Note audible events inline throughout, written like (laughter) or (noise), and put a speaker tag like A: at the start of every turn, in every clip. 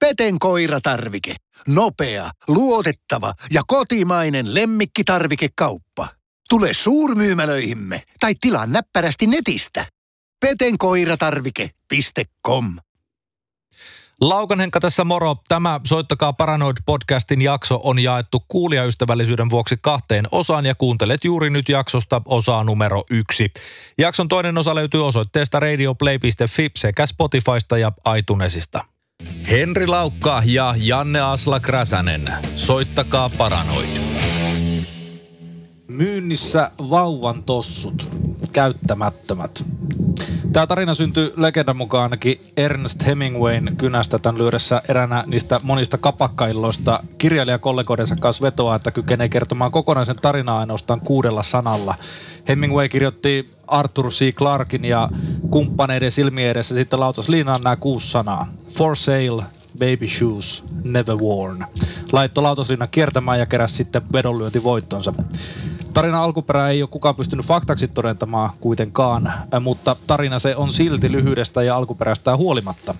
A: Peten koiratarvike. Nopea, luotettava ja kotimainen lemmikkitarvikekauppa. Tule suurmyymälöihimme tai tilaa näppärästi netistä. petenkoiratarvike.com
B: Laukan Henkka tässä moro. Tämä Soittakaa Paranoid podcastin jakso on jaettu kuulijaystävällisyyden vuoksi kahteen osaan ja kuuntelet juuri nyt jaksosta osaa numero yksi. Jakson toinen osa löytyy osoitteesta radioplay.fi sekä Spotifysta ja iTunesista. Henri Laukka ja Janne Asla Kräsänen. Soittakaa Paranoid.
C: Myynnissä vauvan tossut, käyttämättömät. Tämä tarina syntyi legendan mukaan ainakin Ernest Hemingwayn kynästä tämän lyödessä eränä niistä monista kapakkailloista kirjailijakollegoidensa kanssa vetoa, että kykenee kertomaan kokonaisen tarinaa ainoastaan kuudella sanalla. Hemingway kirjoitti Arthur C. Clarkin ja kumppaneiden silmien edessä sitten lautas liinaan nämä kuusi sanaa. For sale, baby shoes, never worn. Laitto lautaslinnan kiertämään ja keräsi sitten vedonlyöntivoittonsa. Tarina alkuperä ei ole kukaan pystynyt faktaksi todentamaan kuitenkaan, mutta tarina se on silti lyhyydestä ja alkuperästä huolimatta.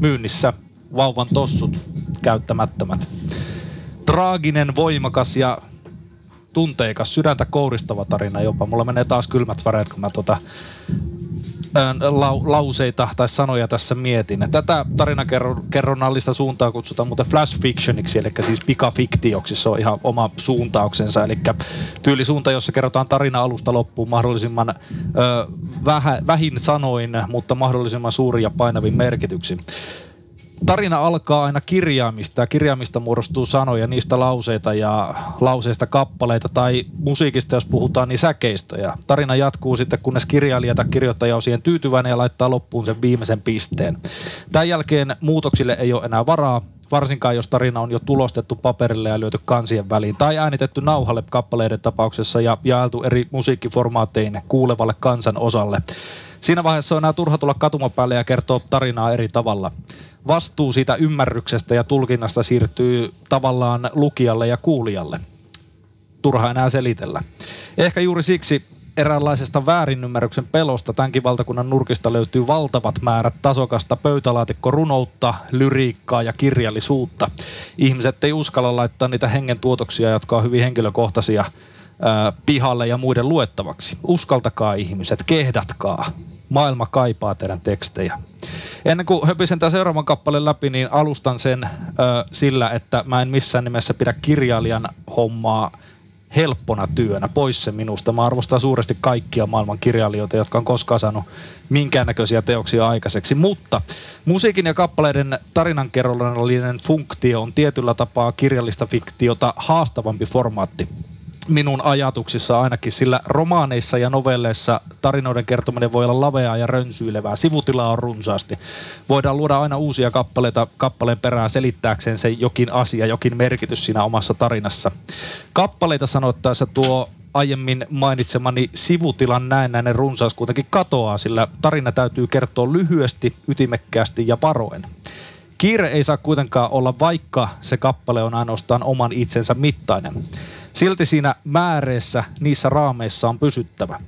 C: Myynnissä vauvan tossut, käyttämättömät. Traaginen, voimakas ja tunteikas, sydäntä kouristava tarina jopa. Mulla menee taas kylmät väreet, kun mä tota, lau, lauseita tai sanoja tässä mietin. Tätä tarinakerronnallista suuntaa kutsutaan muuten flash fictioniksi, eli siis pikafiktioksi. Se on ihan oma suuntauksensa, eli tyylisuunta, jossa kerrotaan tarina alusta loppuun mahdollisimman ö, vähä, vähin sanoin, mutta mahdollisimman suuri ja painavin merkityksin tarina alkaa aina kirjaimista ja kirjaimista muodostuu sanoja, niistä lauseita ja lauseista kappaleita tai musiikista, jos puhutaan, niin säkeistöjä. Tarina jatkuu sitten, kunnes kirjailija tai kirjoittaja on siihen tyytyväinen ja laittaa loppuun sen viimeisen pisteen. Tämän jälkeen muutoksille ei ole enää varaa, varsinkaan jos tarina on jo tulostettu paperille ja lyöty kansien väliin tai äänitetty nauhalle kappaleiden tapauksessa ja jaeltu eri musiikkiformaatteihin kuulevalle kansan osalle. Siinä vaiheessa on enää turha tulla katumapäälle ja kertoa tarinaa eri tavalla vastuu siitä ymmärryksestä ja tulkinnasta siirtyy tavallaan lukijalle ja kuulijalle. Turha enää selitellä. Ehkä juuri siksi eräänlaisesta väärinymmärryksen pelosta tämänkin valtakunnan nurkista löytyy valtavat määrät tasokasta pöytälaatikkorunoutta, lyriikkaa ja kirjallisuutta. Ihmiset ei uskalla laittaa niitä hengen tuotoksia, jotka on hyvin henkilökohtaisia, pihalle ja muiden luettavaksi. Uskaltakaa ihmiset, kehdatkaa. Maailma kaipaa teidän tekstejä. Ennen kuin höpisen tämän seuraavan kappaleen läpi, niin alustan sen ö, sillä, että mä en missään nimessä pidä kirjailijan hommaa helppona työnä, pois se minusta. Mä arvostan suuresti kaikkia maailman kirjailijoita, jotka on koskaan saanut minkäännäköisiä teoksia aikaiseksi. Mutta musiikin ja kappaleiden tarinankerronnallinen funktio on tietyllä tapaa kirjallista fiktiota haastavampi formaatti minun ajatuksissa ainakin, sillä romaaneissa ja novelleissa tarinoiden kertominen voi olla laveaa ja rönsyilevää. Sivutilaa on runsaasti. Voidaan luoda aina uusia kappaleita kappaleen perään selittääkseen se jokin asia, jokin merkitys siinä omassa tarinassa. Kappaleita sanottaessa tuo aiemmin mainitsemani sivutilan näennäinen runsaus kuitenkin katoaa, sillä tarina täytyy kertoa lyhyesti, ytimekkäästi ja varoen. Kiire ei saa kuitenkaan olla, vaikka se kappale on ainoastaan oman itsensä mittainen. Silti siinä määreissä, niissä raameissa on pysyttävä.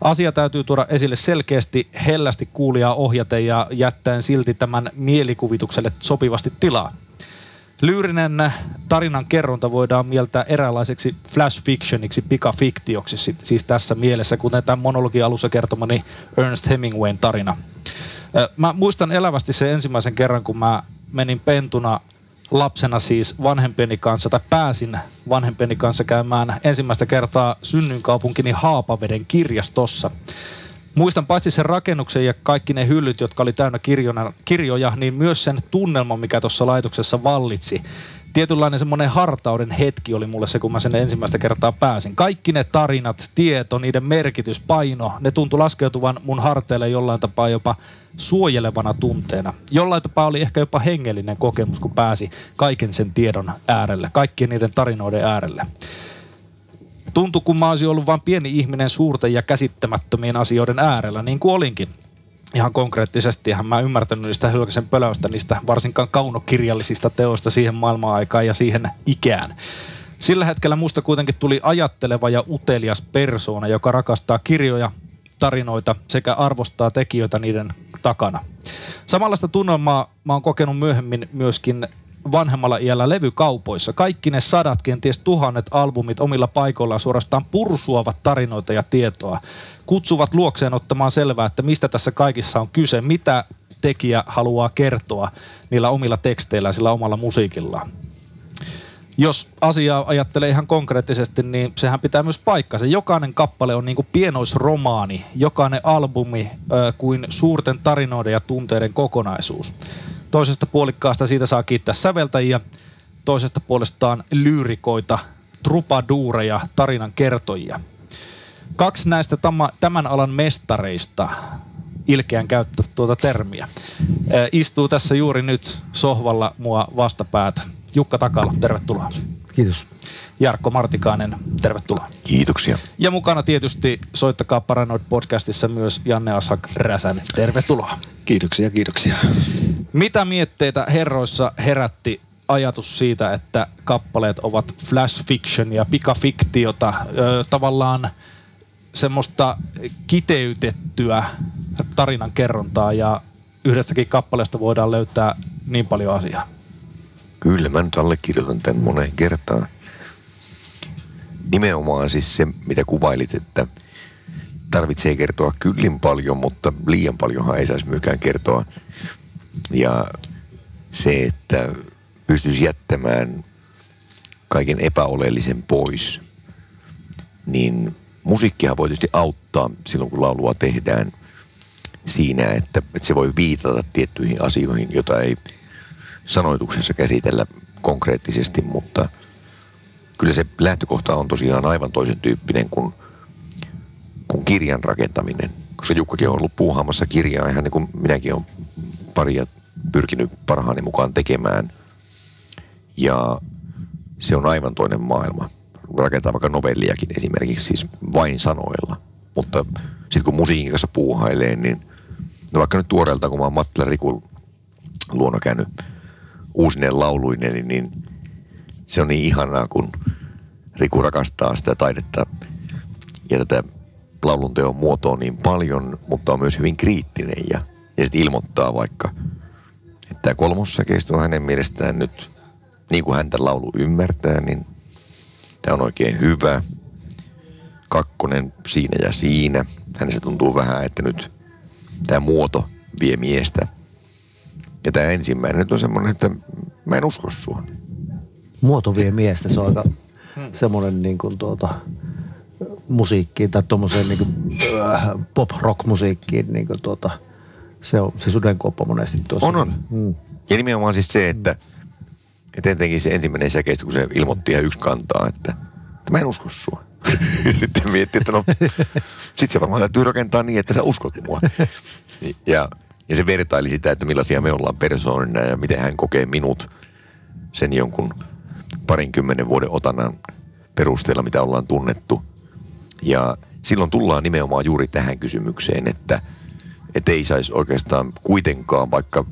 C: Asia täytyy tuoda esille selkeästi, hellästi kuulijaa ohjaten ja jättäen silti tämän mielikuvitukselle sopivasti tilaa. Lyyrinen tarinan kerronta voidaan mieltää eräänlaiseksi flash fictioniksi, pikafiktioksi, siis tässä mielessä, kuten tämän monologin alussa kertomani Ernest Hemingwayn tarina. Mä muistan elävästi se ensimmäisen kerran, kun mä menin pentuna lapsena siis vanhempieni kanssa, tai pääsin vanhempieni kanssa käymään ensimmäistä kertaa synnynkaupunkini Haapaveden kirjastossa. Muistan paitsi sen rakennuksen ja kaikki ne hyllyt, jotka oli täynnä kirjoja, niin myös sen tunnelman, mikä tuossa laitoksessa vallitsi tietynlainen semmoinen hartauden hetki oli mulle se, kun mä sen ensimmäistä kertaa pääsin. Kaikki ne tarinat, tieto, niiden merkitys, paino, ne tuntui laskeutuvan mun harteille jollain tapaa jopa suojelevana tunteena. Jollain tapaa oli ehkä jopa hengellinen kokemus, kun pääsi kaiken sen tiedon äärelle, kaikkien niiden tarinoiden äärelle. Tuntui, kun mä olisin ollut vain pieni ihminen suurten ja käsittämättömien asioiden äärellä, niin kuin olinkin ihan konkreettisesti. Ihan mä ymmärtänyt niistä hylkäsen pölöistä, niistä varsinkaan kaunokirjallisista teoista siihen maailman-aikaan ja siihen ikään. Sillä hetkellä musta kuitenkin tuli ajatteleva ja utelias persoona, joka rakastaa kirjoja, tarinoita sekä arvostaa tekijöitä niiden takana. Samanlaista tunnelmaa mä oon kokenut myöhemmin myöskin vanhemmalla iällä levykaupoissa. Kaikki ne sadat, kenties tuhannet albumit omilla paikoillaan suorastaan pursuavat tarinoita ja tietoa. Kutsuvat luokseen ottamaan selvää, että mistä tässä kaikissa on kyse, mitä tekijä haluaa kertoa niillä omilla teksteillä sillä omalla musiikillaan. Jos asiaa ajattelee ihan konkreettisesti, niin sehän pitää myös paikkansa. Jokainen kappale on niin kuin pienoisromaani, jokainen albumi ö, kuin suurten tarinoiden ja tunteiden kokonaisuus. Toisesta puolikkaasta siitä saa kiittää säveltäjiä, toisesta puolestaan lyyrikoita, trupaduureja, tarinan kertojia. Kaksi näistä tämän alan mestareista, ilkeän käyttö tuota termiä, istuu tässä juuri nyt sohvalla mua vastapäätä. Jukka Takala, tervetuloa.
D: Kiitos.
C: Jarkko Martikainen, tervetuloa.
E: Kiitoksia.
C: Ja mukana tietysti Soittakaa Paranoid podcastissa myös Janne Asak Räsänen. Tervetuloa.
E: Kiitoksia, kiitoksia.
C: Mitä mietteitä herroissa herätti ajatus siitä, että kappaleet ovat flash fiction ja pikafiktiota, ö, tavallaan semmoista kiteytettyä tarinan kerrontaa ja yhdestäkin kappaleesta voidaan löytää niin paljon asiaa.
E: Kyllä, mä nyt allekirjoitan tämän moneen kertaan. Nimenomaan siis se, mitä kuvailit, että tarvitsee kertoa kyllin paljon, mutta liian paljonhan ei saisi myöskään kertoa. Ja se, että pystyisi jättämään kaiken epäoleellisen pois, niin musiikkihan voi tietysti auttaa silloin, kun laulua tehdään siinä, että, että se voi viitata tiettyihin asioihin, joita ei sanoituksessa käsitellä konkreettisesti, mutta kyllä se lähtökohta on tosiaan aivan toisen tyyppinen kuin, kuin kirjan rakentaminen. Koska Jukkakin on ollut puuhaamassa kirjaa, ihan niin kuin minäkin olen paria pyrkinyt parhaani mukaan tekemään. Ja se on aivan toinen maailma. Rakentaa vaikka novelliakin esimerkiksi siis vain sanoilla. Mutta sitten kun musiikin kanssa puuhailee, niin no vaikka nyt tuoreelta, kun mä oon Mattila Rikun luona käynyt uusinen lauluinen, niin, niin se on niin ihanaa, kun Riku rakastaa sitä taidetta ja tätä laulunteon muotoa niin paljon, mutta on myös hyvin kriittinen ja, ja sitten ilmoittaa vaikka, että tämä kolmossäkeistö on hänen mielestään nyt, niin kuin häntä laulu ymmärtää, niin tämä on oikein hyvä. Kakkonen siinä ja siinä. Hänestä tuntuu vähän, että nyt tämä muoto vie miestä. Ja tämä ensimmäinen nyt on semmoinen, että mä en usko sua.
D: Muoto vie miestä, se on aika semmoinen niin kuin tuota, musiikkiin tai tuommoiseen niin kuin, äh, pop-rock-musiikkiin niin kuin tuota, se on se sudenkuoppa monesti tuossa.
E: On, on. Mm. Ja nimenomaan siis se, että, että etenkin se ensimmäinen säkeistö, kun se ilmoitti ja yksi kantaa, että, että mä en usko sua. (laughs) Sitten miettii, että no, sit se varmaan täytyy rakentaa niin, että sä uskot mua. Ja, ja se vertaili sitä, että millaisia me ollaan persoonina ja miten hän kokee minut sen jonkun parinkymmenen vuoden otannan perusteella, mitä ollaan tunnettu. Ja silloin tullaan nimenomaan juuri tähän kysymykseen, että, että ei saisi oikeastaan kuitenkaan, vaikka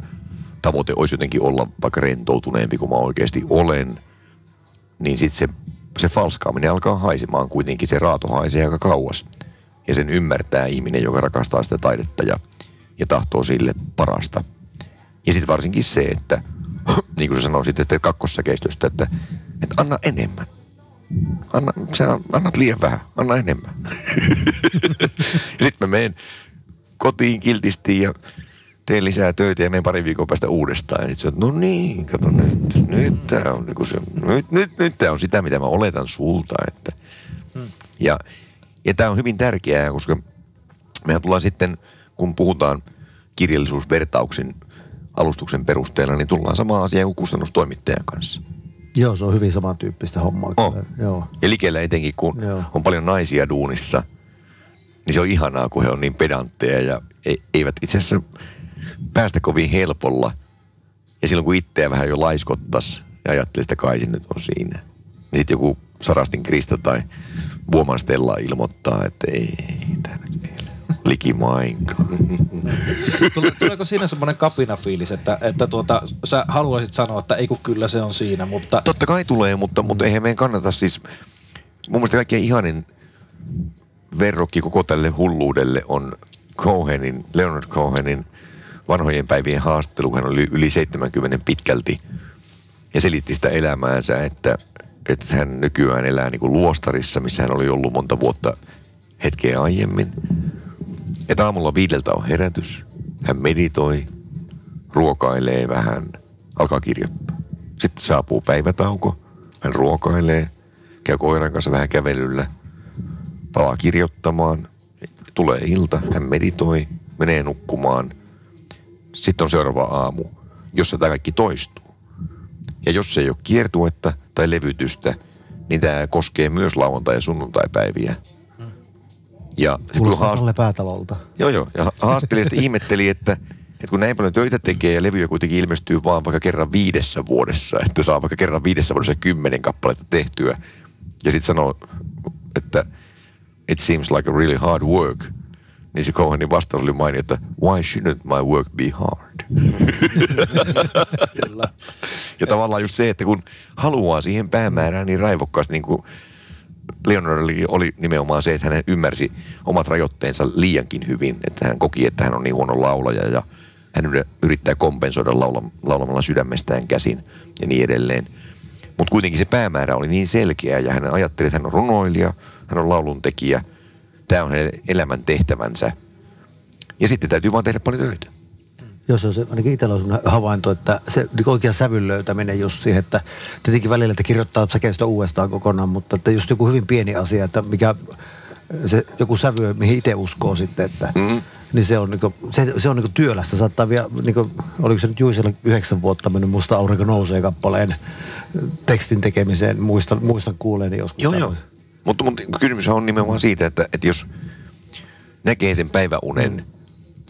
E: tavoite olisi jotenkin olla vaikka rentoutuneempi kuin mä oikeasti olen, niin sitten se, se falskaaminen alkaa haisemaan kuitenkin, se raato haisee aika kauas. Ja sen ymmärtää ihminen, joka rakastaa sitä taidetta ja, ja tahtoo sille parasta. Ja sitten varsinkin se, että (clears throat) niin kuin sä sanoisit, että kakkossäkeistöstä, että, että anna enemmän. Anna, sä annat liian vähän, anna enemmän. (laughs) sitten mä menen kotiin kiltisti ja teen lisää töitä ja menen pari viikon päästä uudestaan. Ja sitten no niin, kato nyt, nyt tää on, niin se, nyt, nyt, nyt tää on sitä, mitä mä oletan sulta. Että. Hmm. Ja, ja tämä on hyvin tärkeää, koska mehän tullaan sitten, kun puhutaan kirjallisuusvertauksin alustuksen perusteella, niin tullaan samaan asiaan kuin kustannustoimittajan kanssa.
D: Joo, se on hyvin samantyyppistä hommaa.
E: Oh. Joo. Ja likellä etenkin, kun Joo. on paljon naisia duunissa, niin se on ihanaa, kun he on niin pedantteja ja eivät itse asiassa päästä kovin helpolla. Ja silloin, kun itseä vähän jo laiskottas ja ajattelee, että kai se nyt on siinä. Niin sitten joku Sarastin Krista tai Vuoman Stella ilmoittaa, että ei, tämä nyt vielä likimainkaan.
C: Tuleeko siinä semmoinen kapinafiilis, että, että tuota, sä haluaisit sanoa, että ei kun kyllä se on siinä, mutta...
E: Totta kai tulee, mutta, mutta eihän meidän kannata siis... Mun mielestä kaikkein ihanin verrokki koko tälle hulluudelle on Cohenin, Leonard Cohenin vanhojen päivien haastattelu, hän oli yli 70 pitkälti ja selitti sitä elämäänsä, että, että hän nykyään elää niin kuin luostarissa, missä hän oli ollut monta vuotta hetkeä aiemmin. Että aamulla viideltä on herätys, hän meditoi, ruokailee vähän, alkaa kirjoittaa. Sitten saapuu päivätauko, hän ruokailee, käy koiran kanssa vähän kävelyllä, palaa kirjoittamaan, tulee ilta, hän meditoi, menee nukkumaan. Sitten on seuraava aamu, jossa tämä kaikki toistuu. Ja jos se ei ole kiertuetta tai levytystä, niin tämä koskee myös lauantai- ja sunnuntaipäiviä. Ja sit kun
D: Kuulostaa
E: haast...
D: Päätalolta.
E: Joo, joo. Ja haastelija sitten ihmetteli, että, että kun näin paljon töitä tekee ja levyjä kuitenkin ilmestyy vaan vaikka kerran viidessä vuodessa, että saa vaikka kerran viidessä vuodessa kymmenen kappaletta tehtyä. Ja sitten sanoo, että it seems like a really hard work. Niin se Cohenin vastaus oli mainio, että why shouldn't my work be hard? ja tavallaan just se, että kun haluaa siihen päämäärään niin raivokkaasti, niin kuin Leonard oli, oli nimenomaan se, että hän ymmärsi omat rajoitteensa liiankin hyvin, että hän koki, että hän on niin huono laulaja ja hän yrittää kompensoida laula, laulamalla sydämestään käsin ja niin edelleen. Mutta kuitenkin se päämäärä oli niin selkeä ja hän ajatteli, että hän on runoilija, hän on lauluntekijä, tämä on hänen elämän tehtävänsä. Ja sitten täytyy vaan tehdä paljon töitä.
D: Jos se on se, ainakin itsellä on sellainen havainto, että se niin oikea sävyn löytäminen just siihen, että tietenkin välillä että kirjoittaa säkeistö uudestaan kokonaan, mutta että just joku hyvin pieni asia, että mikä se joku sävy, mihin itse uskoo sitten, että mm. niin se on, niinku, se, se on niinku työlästä. Saattaa vielä, niinku, oliko se nyt Juisella yhdeksän vuotta mennyt Musta aurinko nousee kappaleen tekstin tekemiseen, muistan, muistan kuuleeni joskus.
E: Joo, joo. Mutta, mutta kysymys on nimenomaan siitä, että, että jos näkee sen päiväunen,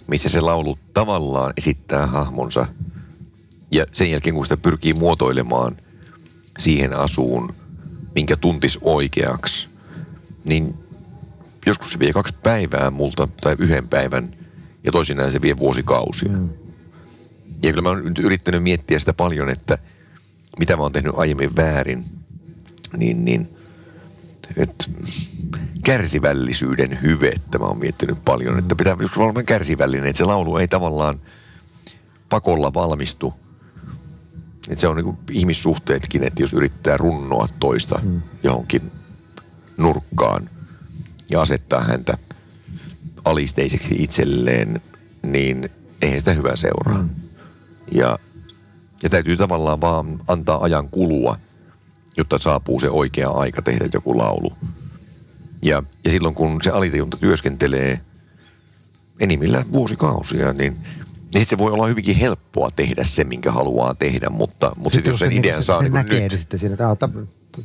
E: missä se laulu tavallaan esittää hahmonsa, ja sen jälkeen kun sitä pyrkii muotoilemaan siihen asuun, minkä tuntis oikeaksi, niin joskus se vie kaksi päivää multa tai yhden päivän, ja toisinaan se vie vuosikausia. Mm. Ja kyllä mä oon nyt yrittänyt miettiä sitä paljon, että mitä mä oon tehnyt aiemmin väärin, niin, niin että kärsivällisyyden hyvettä mä oon miettinyt paljon, että pitää joskus olla kärsivällinen, että se laulu ei tavallaan pakolla valmistu. Että se on niin ihmissuhteetkin, että jos yrittää runnoa toista mm. johonkin nurkkaan ja asettaa häntä alisteiseksi itselleen, niin eihän sitä hyvää seuraa. Mm. Ja, ja täytyy tavallaan vaan antaa ajan kulua, jotta saapuu se oikea aika tehdä joku laulu. Ja, ja silloin kun se alitajunta työskentelee enimmillään vuosikausia, niin niin sit se voi olla hyvinkin helppoa tehdä se, minkä haluaa tehdä, mutta, mutta sit jos sen
D: se,
E: idean
D: se,
E: saa
D: se
E: niin
D: näkee
E: nyt.
D: niin sitten siinä, että ah, tä-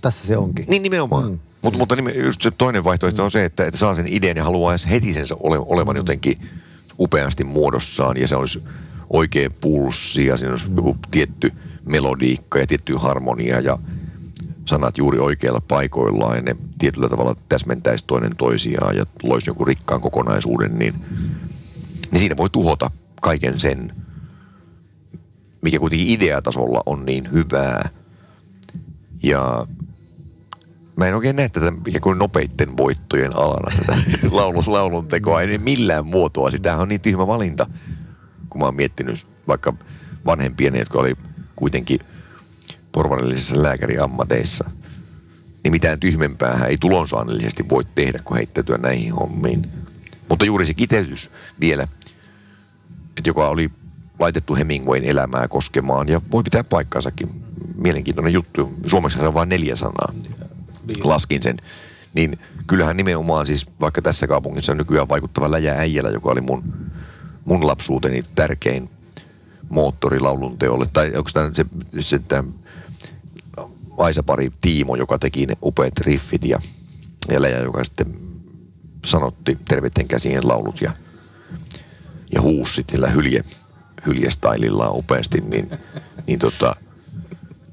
D: tässä se onkin.
E: Niin nimenomaan. Mm. Mutta, mutta nime, just se toinen vaihtoehto on se, että, että saa sen idean ja haluaa edes heti sen ole, olevan jotenkin upeasti muodossaan ja se olisi oikea pulssi ja siinä olisi joku tietty melodiikka ja tietty harmonia ja sanat juuri oikeilla paikoillaan ja ne tietyllä tavalla täsmentäisi toinen toisiaan ja loisi joku rikkaan kokonaisuuden, niin, niin siinä voi tuhota kaiken sen, mikä kuitenkin ideatasolla on niin hyvää. Ja mä en oikein näe tätä ikään kuin nopeitten voittojen alana tätä (laughs) laulun, laulun tekoa, ei millään muotoa. Sitähän on niin tyhmä valinta, kun mä oon miettinyt vaikka vanhempien, jotka oli kuitenkin porvarillisissa lääkäriammateissa. Niin mitään tyhmempää ei tulonsaannellisesti voi tehdä, kuin heittäytyä näihin hommiin. Mutta juuri se kiteytys vielä, että joka oli laitettu Hemingwayn elämää koskemaan ja voi pitää paikkansakin. Mielenkiintoinen juttu. Suomeksi se on vain neljä sanaa. Laskin sen. Niin kyllähän nimenomaan siis vaikka tässä kaupungissa on nykyään vaikuttava Läjä Äijälä, joka oli mun, mun lapsuuteni tärkein moottori laulun teolle. Tai onko tämä se, se tämä Aisapari Tiimo, joka teki ne upeat riffit ja, ja Läjä, joka sitten sanotti terveiden käsien laulut ja, ja huusi sillä hylje, hyljestailillaan upeasti, niin, niin, tota,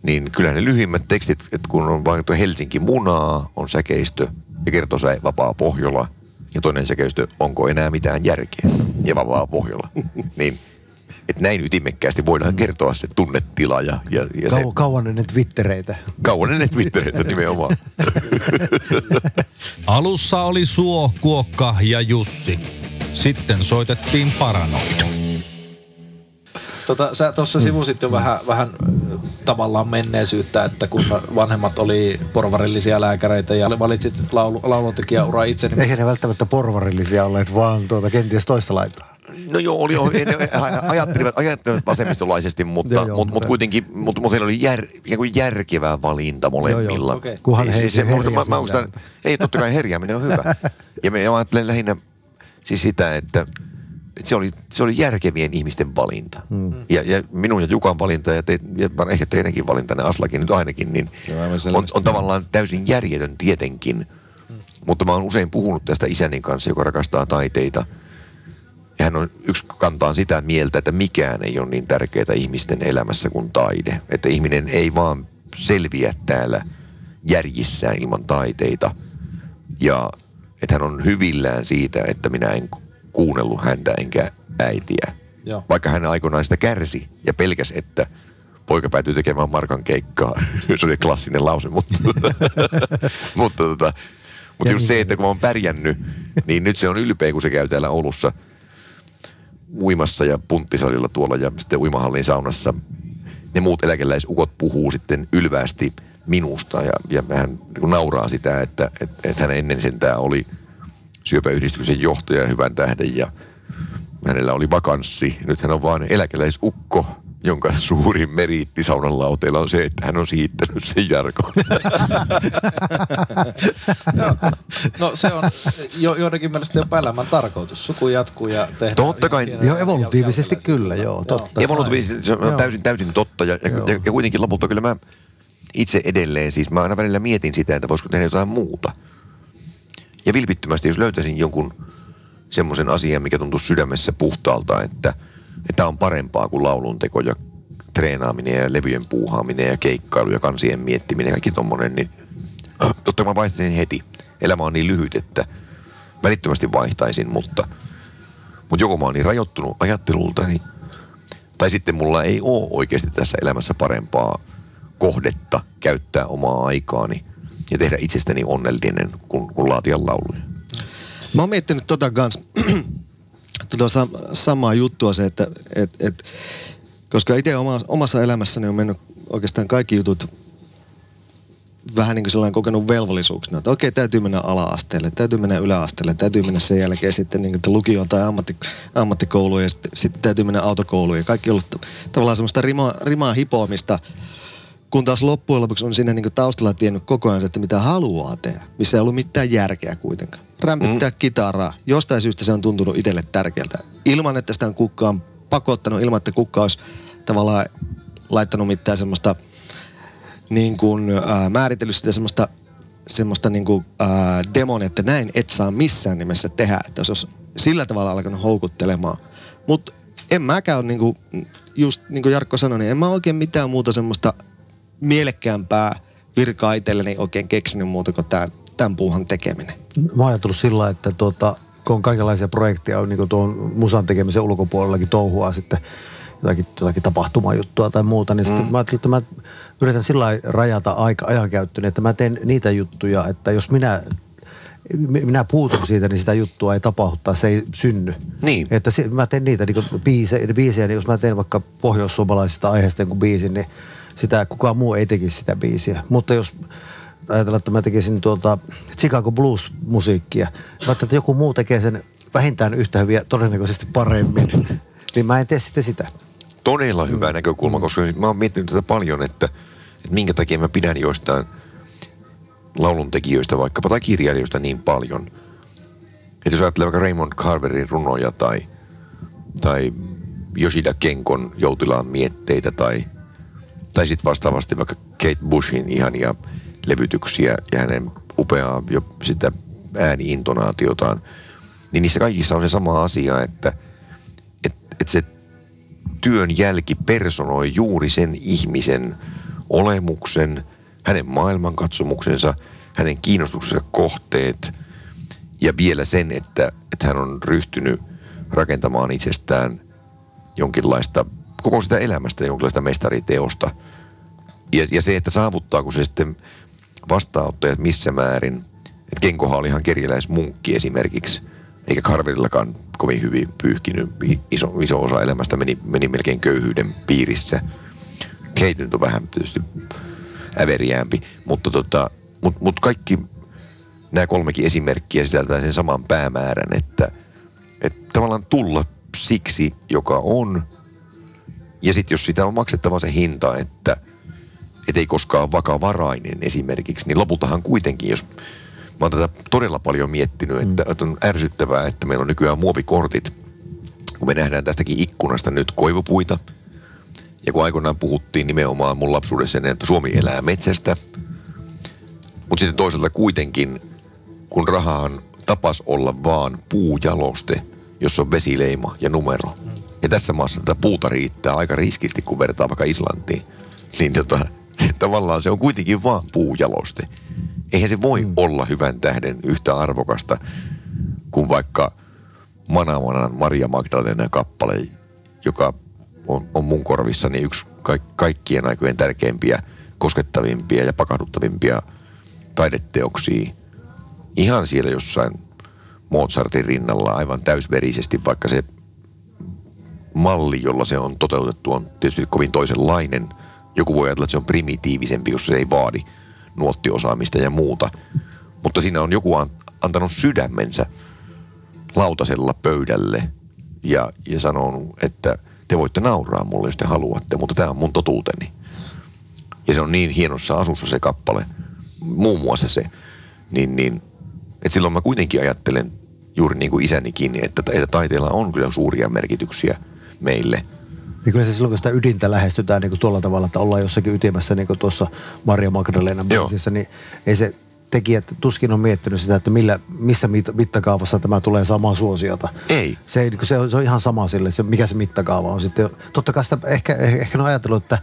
E: niin kyllä ne lyhimmät tekstit, että kun on vaikka Helsinki munaa, on säkeistö ja kertoo se vapaa Pohjola ja toinen säkeistö, onko enää mitään järkeä? Ja vapaa Pohjola, niin että näin ytimekkäästi voidaan kertoa se tunnetila ja, ja, ja se
D: Kau, kauan ennen Twittereitä.
E: kauan ennen Twittereitä nimenomaan. (laughs)
B: Alussa oli Suo, Kuokka ja Jussi. Sitten soitettiin Paranoid.
C: Tota, sä tuossa sivusit jo vähän, vähän äh, tavallaan menneisyyttä, että kun vanhemmat oli porvarillisia lääkäreitä ja valitsit laulu, lauluntekijäuraa itse. Niin...
D: Eihän ne välttämättä porvarillisia olleet, vaan tuota, kenties toista laitaa.
E: No joo, oli, oli ne ajattelivat, ajattelivat vasemmistolaisesti, mutta, joo, joo, mutta, mutta kuitenkin mutta, mutta heillä oli jär, järkevä valinta molemmilla. Joo, joo.
C: Okay.
D: Kunhan
E: siis,
D: he,
E: se, mutta, mä, mä muistan, ei totta kai herjääminen on hyvä. Ja me ajattelen lähinnä siis sitä, että, että se, oli, se oli järkevien ihmisten valinta. Hmm. Ja, ja minun ja Jukan valinta ja, te, ja ehkä teidänkin valinta, ne Aslakin nyt ainakin, niin on, on tavallaan täysin järjetön tietenkin. Hmm. Mutta mä oon usein puhunut tästä isänin kanssa, joka rakastaa taiteita – ja hän on yksi kantaan sitä mieltä, että mikään ei ole niin tärkeää ihmisten elämässä kuin taide. Että ihminen ei vaan selviä täällä järjissään ilman taiteita. Ja että hän on hyvillään siitä, että minä en kuunnellut häntä enkä äitiä. Joo. Vaikka hän aikoinaan sitä kärsi ja pelkäs, että poika päätyy tekemään Markan keikkaa. (laughs) se oli klassinen lause, mutta, (laughs) mutta, tota, mutta just se, että kun mä oon pärjännyt, niin nyt se on ylpeä, kun se käy täällä Oulussa – uimassa ja punttisalilla tuolla ja sitten uimahallin saunassa ne muut eläkeläisukot puhuu sitten ylvästi minusta ja, ja hän niin nauraa sitä, että, että, että hän ennen sentään oli syöpäyhdistyksen johtaja hyvän tähden ja hänellä oli vakanssi. Nyt hän on vain eläkeläisukko, jonka suurin meriitti saunan lauteella on se, että hän on siittänyt sen Jarko. (laughs)
C: no se on jo, joidenkin mielestä jopa elämän tarkoitus. Suku jatkuu ja tehdään.
E: Totta kai.
D: Joo, evolutiivisesti kyllä, joo. Totta.
E: Evolutiivisesti se on täysin, täysin totta ja, ja, ja, ja kuitenkin lopulta kyllä mä itse edelleen, siis mä aina välillä mietin sitä, että voisiko tehdä jotain muuta. Ja vilpittömästi, jos löytäisin jonkun semmoisen asian, mikä tuntuu sydämessä puhtaalta, että – että on parempaa kuin laulunteko ja treenaaminen ja levyjen puuhaaminen ja keikkailu ja kansien miettiminen ja kaikki tommonen, niin totta mä vaihtaisin heti. Elämä on niin lyhyt, että välittömästi vaihtaisin, mutta, mutta joko mä oon niin rajoittunut ajattelultani, tai sitten mulla ei ole oikeasti tässä elämässä parempaa kohdetta käyttää omaa aikaani ja tehdä itsestäni onnellinen kuin, kuin laatia lauluja.
F: Mä oon miettinyt tota kans tota sam- samaa juttua se, että et, et, koska itse oma, omassa elämässäni on mennyt oikeastaan kaikki jutut vähän niin kuin sellainen kokenut velvollisuuksena, että okei, täytyy mennä ala-asteelle, täytyy mennä yläasteelle, täytyy mennä sen jälkeen sitten niin lukioon tai ammatti, ammattikouluun ja sitten, sitten täytyy mennä autokouluun ja kaikki on ollut tavallaan semmoista rimaa, rimaa hipoamista, kun taas loppujen lopuksi on siinä niin taustalla tiennyt koko ajan, että mitä haluaa tehdä, missä ei ollut mitään järkeä kuitenkaan. Rämpittää mm. kitaraa, jostain syystä se on tuntunut itselle tärkeältä. Ilman, että sitä on kukaan pakottanut, ilman, että kukaan olisi tavallaan laittanut mitään semmoista niin kuin, äh, määritellyt sitä semmoista, semmoista niin kuin, äh, demonia, että näin et saa missään nimessä tehdä. Että jos olisi sillä tavalla alkanut houkuttelemaan. Mutta en mäkään ole, niin kuin, just niin kuin Jarkko sanoi, niin en mä oikein mitään muuta semmoista mielekkäämpää virkaa itselleni oikein keksinyt muuta kuin tämän, tämän puuhan tekeminen.
D: Mä oon ajatellut sillä, että tuota, kun on kaikenlaisia projekteja niin kuin tuon musan tekemisen ulkopuolellakin touhua sitten jotakin, jotakin tapahtumajuttua tai muuta, niin mm. sitten mä ajattelin, että mä yritän sillä rajata aika ajankäyttöön, että mä teen niitä juttuja, että jos minä minä puutun siitä, niin sitä juttua ei tapahdu tai se ei synny.
E: Niin.
D: Että se, mä teen niitä niin biisejä, biisejä, niin jos mä teen vaikka pohjoissuomalaisista aiheesta jonkun biisin, niin sitä, kukaan muu ei tekisi sitä biisiä. Mutta jos ajatellaan, että mä tekisin tuota Chicago Blues-musiikkia, vaikka että joku muu tekee sen vähintään yhtä hyviä, todennäköisesti paremmin, niin mä en tee sitten sitä.
E: Todella hyvä näkökulma, koska mä oon miettinyt tätä paljon, että, että minkä takia mä pidän joistain lauluntekijöistä vaikkapa tai kirjailijoista niin paljon. Että jos ajattelee vaikka Raymond Carverin runoja tai, tai Yoshida Kenkon joutilaan mietteitä tai – tai sitten vastaavasti vaikka Kate Bushin ihania levytyksiä ja hänen upeaa jo sitä ääniintonaatiotaan, niin niissä kaikissa on se sama asia, että et, et se työn jälki personoi juuri sen ihmisen olemuksen, hänen maailmankatsomuksensa, hänen kiinnostuksensa kohteet ja vielä sen, että, että hän on ryhtynyt rakentamaan itsestään jonkinlaista koko sitä elämästä jonkinlaista mestariteosta. Ja, ja se, että saavuttaako se sitten vastaanottajat missä määrin. Että Kenkohan oli ihan kerjäläismunkki esimerkiksi, eikä Carverillakaan kovin hyvin pyyhkinyt. Iso, iso osa elämästä meni, meni melkein köyhyyden piirissä. Kate nyt on vähän tietysti äveriäämpi, mutta tota, mut, mut kaikki nämä kolmekin esimerkkiä sisältää sen saman päämäärän, että, että tavallaan tulla siksi, joka on, ja sitten jos sitä on maksettava se hinta, että et ei koskaan vakavarainen esimerkiksi, niin lopultahan kuitenkin, jos mä oon tätä todella paljon miettinyt, että, että on ärsyttävää, että meillä on nykyään muovikortit, kun me nähdään tästäkin ikkunasta nyt koivupuita, ja kun aikoinaan puhuttiin nimenomaan mun lapsuudessa, että Suomi elää metsästä, mutta sitten toisaalta kuitenkin, kun rahahan tapas olla vaan puujaloste, jossa on vesileima ja numero. Ja tässä maassa tätä puuta riittää aika riskisti, kun vertaa vaikka Islantiin. Niin tota, tavallaan se on kuitenkin vaan puujaloste. Eihän se voi mm. olla hyvän tähden yhtä arvokasta kuin vaikka Manamanan Maria Magdalena kappale, joka on, on mun korvissani yksi ka- kaikkien aikojen tärkeimpiä, koskettavimpia ja pakahduttavimpia taideteoksia. Ihan siellä jossain Mozartin rinnalla aivan täysverisesti, vaikka se malli, jolla se on toteutettu, on tietysti kovin toisenlainen. Joku voi ajatella, että se on primitiivisempi, jos se ei vaadi nuottiosaamista ja muuta. Mutta siinä on joku antanut sydämensä lautasella pöydälle ja, ja sanonut, että te voitte nauraa mulle, jos te haluatte, mutta tämä on mun totuuteni. Ja se on niin hienossa asussa se kappale, muun muassa se, niin, niin että silloin mä kuitenkin ajattelen juuri niin kuin isänikin, että, että taiteella on kyllä suuria merkityksiä meille –
D: niin kyllä se silloin, kun sitä ydintä lähestytään niin kuin tuolla tavalla, että ollaan jossakin ytimessä, niin kuin tuossa Maria Magdalena niin ei se tekijät tuskin on miettinyt sitä, että millä, missä mit, mittakaavassa tämä tulee samaa suosiota.
E: Ei.
D: Se, ei, se, on, se on ihan sama sille, se, mikä se mittakaava on sitten. Totta kai sitä ehkä, ehkä on ajatellut, että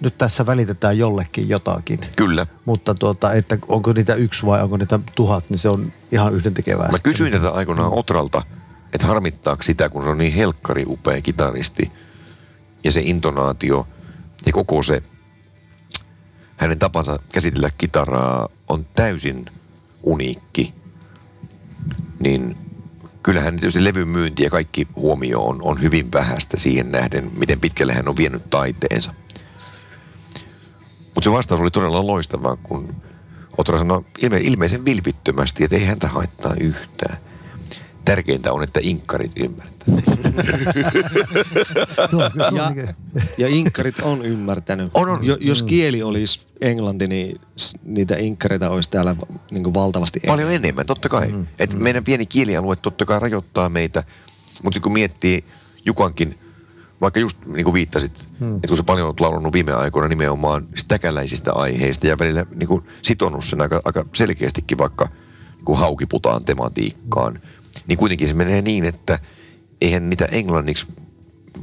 D: nyt tässä välitetään jollekin jotakin.
E: Kyllä.
D: Mutta tuota, että onko niitä yksi vai onko niitä tuhat, niin se on ihan yhdentekevää.
E: Mä kysyin tätä aikoinaan Otralta, että harmittaako sitä, kun se on niin helkkari upea kitaristi – ja se intonaatio ja koko se hänen tapansa käsitellä kitaraa on täysin uniikki, niin kyllähän tietysti levyn myynti ja kaikki huomio on, on hyvin vähäistä siihen nähden, miten pitkälle hän on vienyt taiteensa. Mutta se vastaus oli todella loistava, kun Otra sanoi ilme, ilmeisen vilpittömästi, että ei häntä haittaa yhtään. Tärkeintä on, että inkkarit ymmärtävät. (laughs)
F: ja, ja inkkarit on ymmärtänyt.
E: On, on.
F: Jo, jos mm. kieli olisi englanti, niin niitä inkkareita olisi täällä niin kuin valtavasti
E: enemmän. Paljon enemmän, totta kai. Mm. Et mm. Meidän pieni kielialue totta kai rajoittaa meitä, mutta kun miettii Jukankin, vaikka just niin kuin viittasit, mm. että kun sä paljon olet laulanut viime aikoina nimenomaan täkäläisistä aiheista ja välillä niin kuin sitonut sen aika, aika selkeästikin vaikka niin kuin haukiputaan tematiikkaan, niin kuitenkin se menee niin, että – eihän niitä englanniksi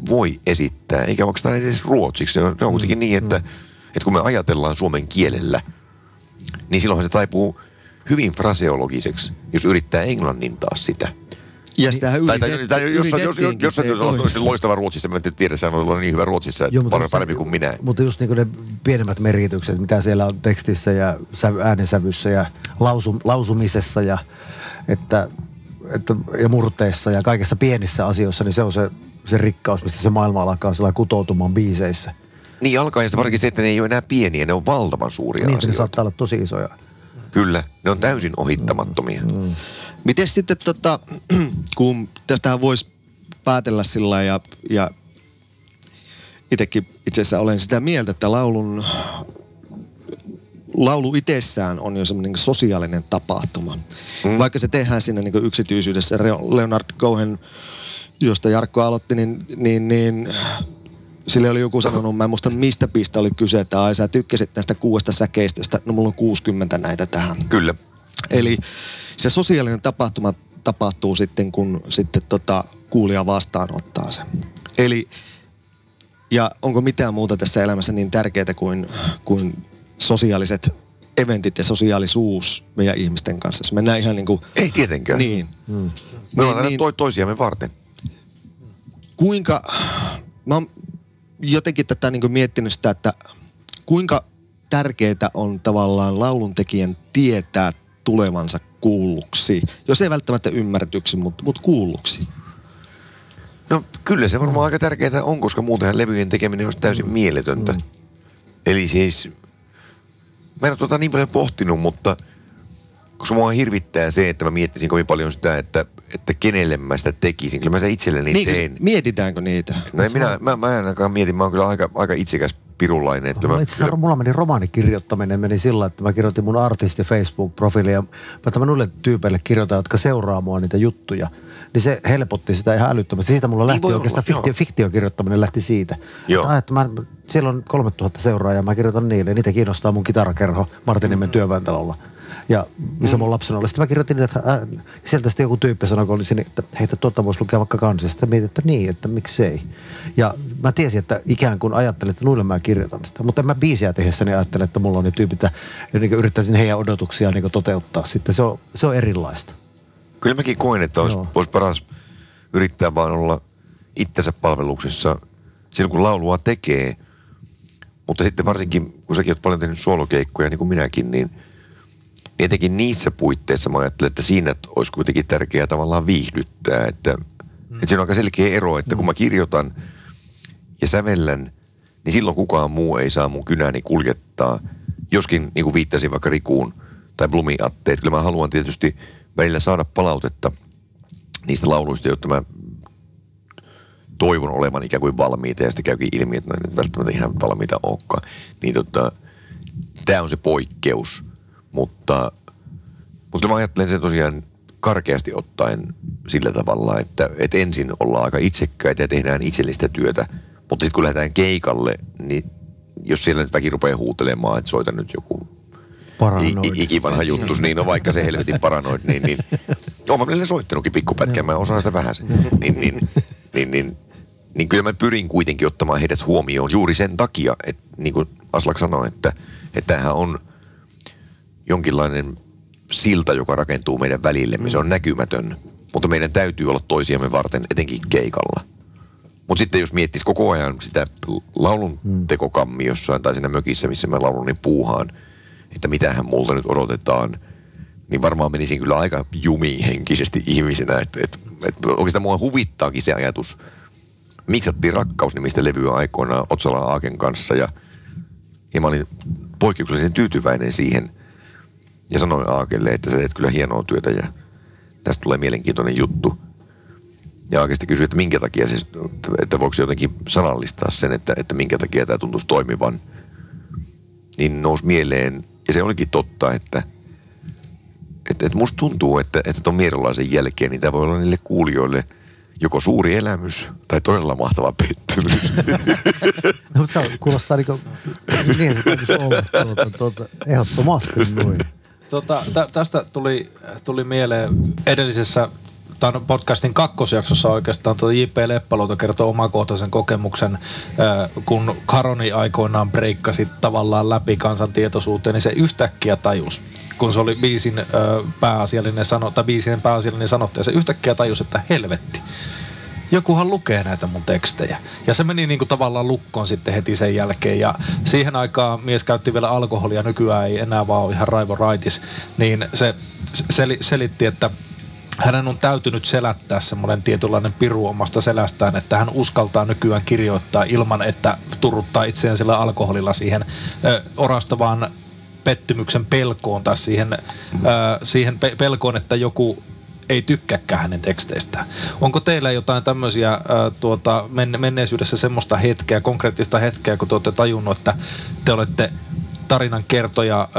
E: voi esittää, eikä vaikka edes ruotsiksi. Se on, se on kuitenkin mm, niin, että, mm. että kun me ajatellaan suomen kielellä, niin silloinhan se taipuu hyvin fraseologiseksi, jos yrittää englannin taas sitä.
F: Ja sitä
E: tai, tai, tai, jos, jos, jos, jos se olisi loistava Ruotsissa, mä en tiedä, että on niin hyvä Ruotsissa, että Joo, paremmin kuin minä.
D: Mutta just niin ne pienemmät merkitykset, mitä siellä on tekstissä ja äänensävyssä ja lausum, lausumisessa ja että että, ja murteissa ja kaikissa pienissä asioissa, niin se on se, se rikkaus, mistä se maailma alkaa sillä kutoutumaan biiseissä.
E: Niin alkaa ja varsinkin se, että ne ei ole enää pieniä, ne on valtavan suuria niin, asioita.
D: ne saattaa olla tosi isoja.
E: Kyllä, ne on täysin ohittamattomia. Mm.
F: Mm. Miten sitten, tota, (clears throat) kun tästähän voisi päätellä sillä ja, ja itsekin itse asiassa olen sitä mieltä, että laulun laulu itsessään on jo semmoinen sosiaalinen tapahtuma. Mm. Vaikka se tehdään siinä niin yksityisyydessä. Leonard Cohen, josta Jarkko aloitti, niin, niin, niin sille oli joku sanonut, mä en muista mistä pistä oli kyse, että ai sä tykkäsit tästä kuudesta säkeistöstä, no mulla on 60 näitä tähän.
E: Kyllä.
F: Eli se sosiaalinen tapahtuma tapahtuu sitten, kun sitten tota, kuulija vastaanottaa sen. Eli ja onko mitään muuta tässä elämässä niin tärkeää kuin, kuin sosiaaliset eventit ja sosiaalisuus meidän ihmisten kanssa. Se mennään ihan niin kuin...
E: Ei tietenkään.
F: Niin.
E: Hmm. Me ollaan niin, niin, toisiamme varten.
F: Kuinka... Mä oon jotenkin tätä niin kuin miettinyt sitä, että kuinka tärkeää on tavallaan lauluntekijän tietää tulevansa kuulluksi. Jos ei välttämättä ymmärretyksi, mutta, mutta kuulluksi.
E: No kyllä se varmaan aika tärkeää on, koska muutenhan levyjen tekeminen olisi täysin mieletöntä. Eli siis, mä en ole tota niin paljon pohtinut, mutta koska mua hirvittää se, että mä miettisin kovin paljon sitä, että, että kenelle mä sitä tekisin. Kyllä mä sitä itselleni
F: Niin,
E: teen.
F: kun- mietitäänkö niitä?
E: No en minä, mä, mä en ainakaan mieti, mä oon kyllä aika, aika itsekäs pirulainen. Että
D: Mulla,
E: mä,
D: itse asiassa mulla meni romaanikirjoittaminen meni sillä, että mä kirjoitin mun artisti Facebook-profiiliin ja mä tämän noille tyypeille kirjoitan, jotka seuraa mua niitä juttuja. Niin se helpotti sitä ihan älyttömästi. Siitä mulla lähti
E: voi
D: oikeastaan
E: olla,
D: fiktio, fiktiokirjoittaminen lähti siitä.
E: Joo.
D: Että, että mä, siellä on 3000 seuraajaa, mä kirjoitan niille. Niitä kiinnostaa mun kitarakerho Martinimen
E: Mm.
D: työväentalolla. Ja missä mun lapsena oli. Sitten mä kirjoitin, että äh, sieltä sitten joku tyyppi sanoi, kun oli siinä, että heitä tuota voisi lukea vaikka kansista. Sitten mietin, että niin, että miksei. Ja mä tiesin, että ikään kuin ajattelin, että noille mä kirjoitan sitä. Mutta en mä biisiä tehessäni ajattele, että mulla on ne tyypit, ja niin yrittäisin heidän odotuksia niin toteuttaa sitten. Se on, se on erilaista.
E: Kyllä mäkin koen, että olisi, olisi paras yrittää vaan olla itsensä palveluksessa silloin, kun laulua tekee. Mutta sitten varsinkin, kun säkin oot paljon tehnyt suolokeikkoja, niin kuin minäkin, niin, niin etenkin niissä puitteissa mä ajattelen, että siinä olisi kuitenkin tärkeää tavallaan viihdyttää. Että, mm. että siinä on aika selkeä ero, että kun mä kirjoitan ja sävellän, niin silloin kukaan muu ei saa mun kynääni kuljettaa. Joskin, niin kuin viittasin vaikka Rikuun tai Blumin Atteet, kyllä mä haluan tietysti välillä saada palautetta niistä lauluista, joita mä toivon olevan ikään kuin valmiita ja sitten käykin ilmi, että ne nyt välttämättä ihan valmiita olekaan. Niin tota, tämä on se poikkeus, mutta, mutta mä ajattelen sen tosiaan karkeasti ottaen sillä tavalla, että, että ensin ollaan aika itsekkäitä ja tehdään itsellistä työtä, mutta sitten kun lähdetään keikalle, niin jos siellä nyt väki rupeaa huutelemaan, että soita nyt joku
D: Paranoid.
E: I, ikivanha juttus, niin no vaikka se helvetin paranoid, niin, niin oon mä välillä soittanutkin pikkupätkän, mä osaan sitä vähän. Niin, niin, niin, niin, niin kyllä mä pyrin kuitenkin ottamaan heidät huomioon juuri sen takia, että niin kuin Aslak sanoi, että, että tämähän on jonkinlainen silta, joka rakentuu meidän välillemme. Se on näkymätön, mutta meidän täytyy olla toisiamme varten, etenkin keikalla. Mutta sitten jos miettisi koko ajan sitä laulun tekokammi jossain tai siinä mökissä, missä mä laulun, niin puuhaan, että mitähän multa nyt odotetaan, niin varmaan menisin kyllä aika jumiin henkisesti ihmisenä. Että et, et oikeastaan mua huvittaakin se ajatus. Miksattiin rakkausnimistä levyä aikoinaan Otsala Aaken kanssa ja, ja mä olin poikkeuksellisen tyytyväinen siihen. Ja sanoin Aakelle, että sä teet kyllä hienoa työtä ja tästä tulee mielenkiintoinen juttu. Ja oikeasti kysyi, että minkä takia se, että voiko jotenkin sanallistaa sen, että, että minkä takia tämä tuntuisi toimivan. Niin nousi mieleen, ja se olikin totta, että, että, että musta tuntuu, että, että tuon Mierolaisen jälkeen niin tämä voi olla niille kuulijoille joko suuri elämys tai todella mahtava pettymys. (laughs)
D: No, mutta se on- kuulostaa niin kuin, niin se täytyisi olla tuota, tuota, ehdottomasti noin.
C: Tota, tä, tästä tuli, tuli mieleen edellisessä tämän podcastin kakkosjaksossa oikeastaan tuo J.P. Leppaluoto kertoi omakohtaisen kokemuksen, kun Karoni aikoinaan breikkasi tavallaan läpi kansantietoisuuteen, niin se yhtäkkiä tajus, kun se oli biisin ää, pääasiallinen sano, tai biisin pääasiallinen sanottaja, se yhtäkkiä tajus, että helvetti, jokuhan lukee näitä mun tekstejä. Ja se meni niinku tavallaan lukkoon sitten heti sen jälkeen. Ja siihen aikaan mies käytti vielä alkoholia, nykyään ei enää vaan ole ihan raivo raitis. Niin se sel, selitti, että hänen on täytynyt selättää semmoinen tietynlainen piru omasta selästään, että hän uskaltaa nykyään kirjoittaa ilman, että turruttaa itseään sillä alkoholilla siihen ö, orastavaan pettymyksen pelkoon tai siihen, ö, siihen pe- pelkoon, että joku ei tykkääkään hänen teksteistään. Onko teillä jotain tämmöisiä äh, tuota, men- menneisyydessä semmoista hetkeä, konkreettista hetkeä, kun te olette tajunnut, että te olette tarinan kertoja,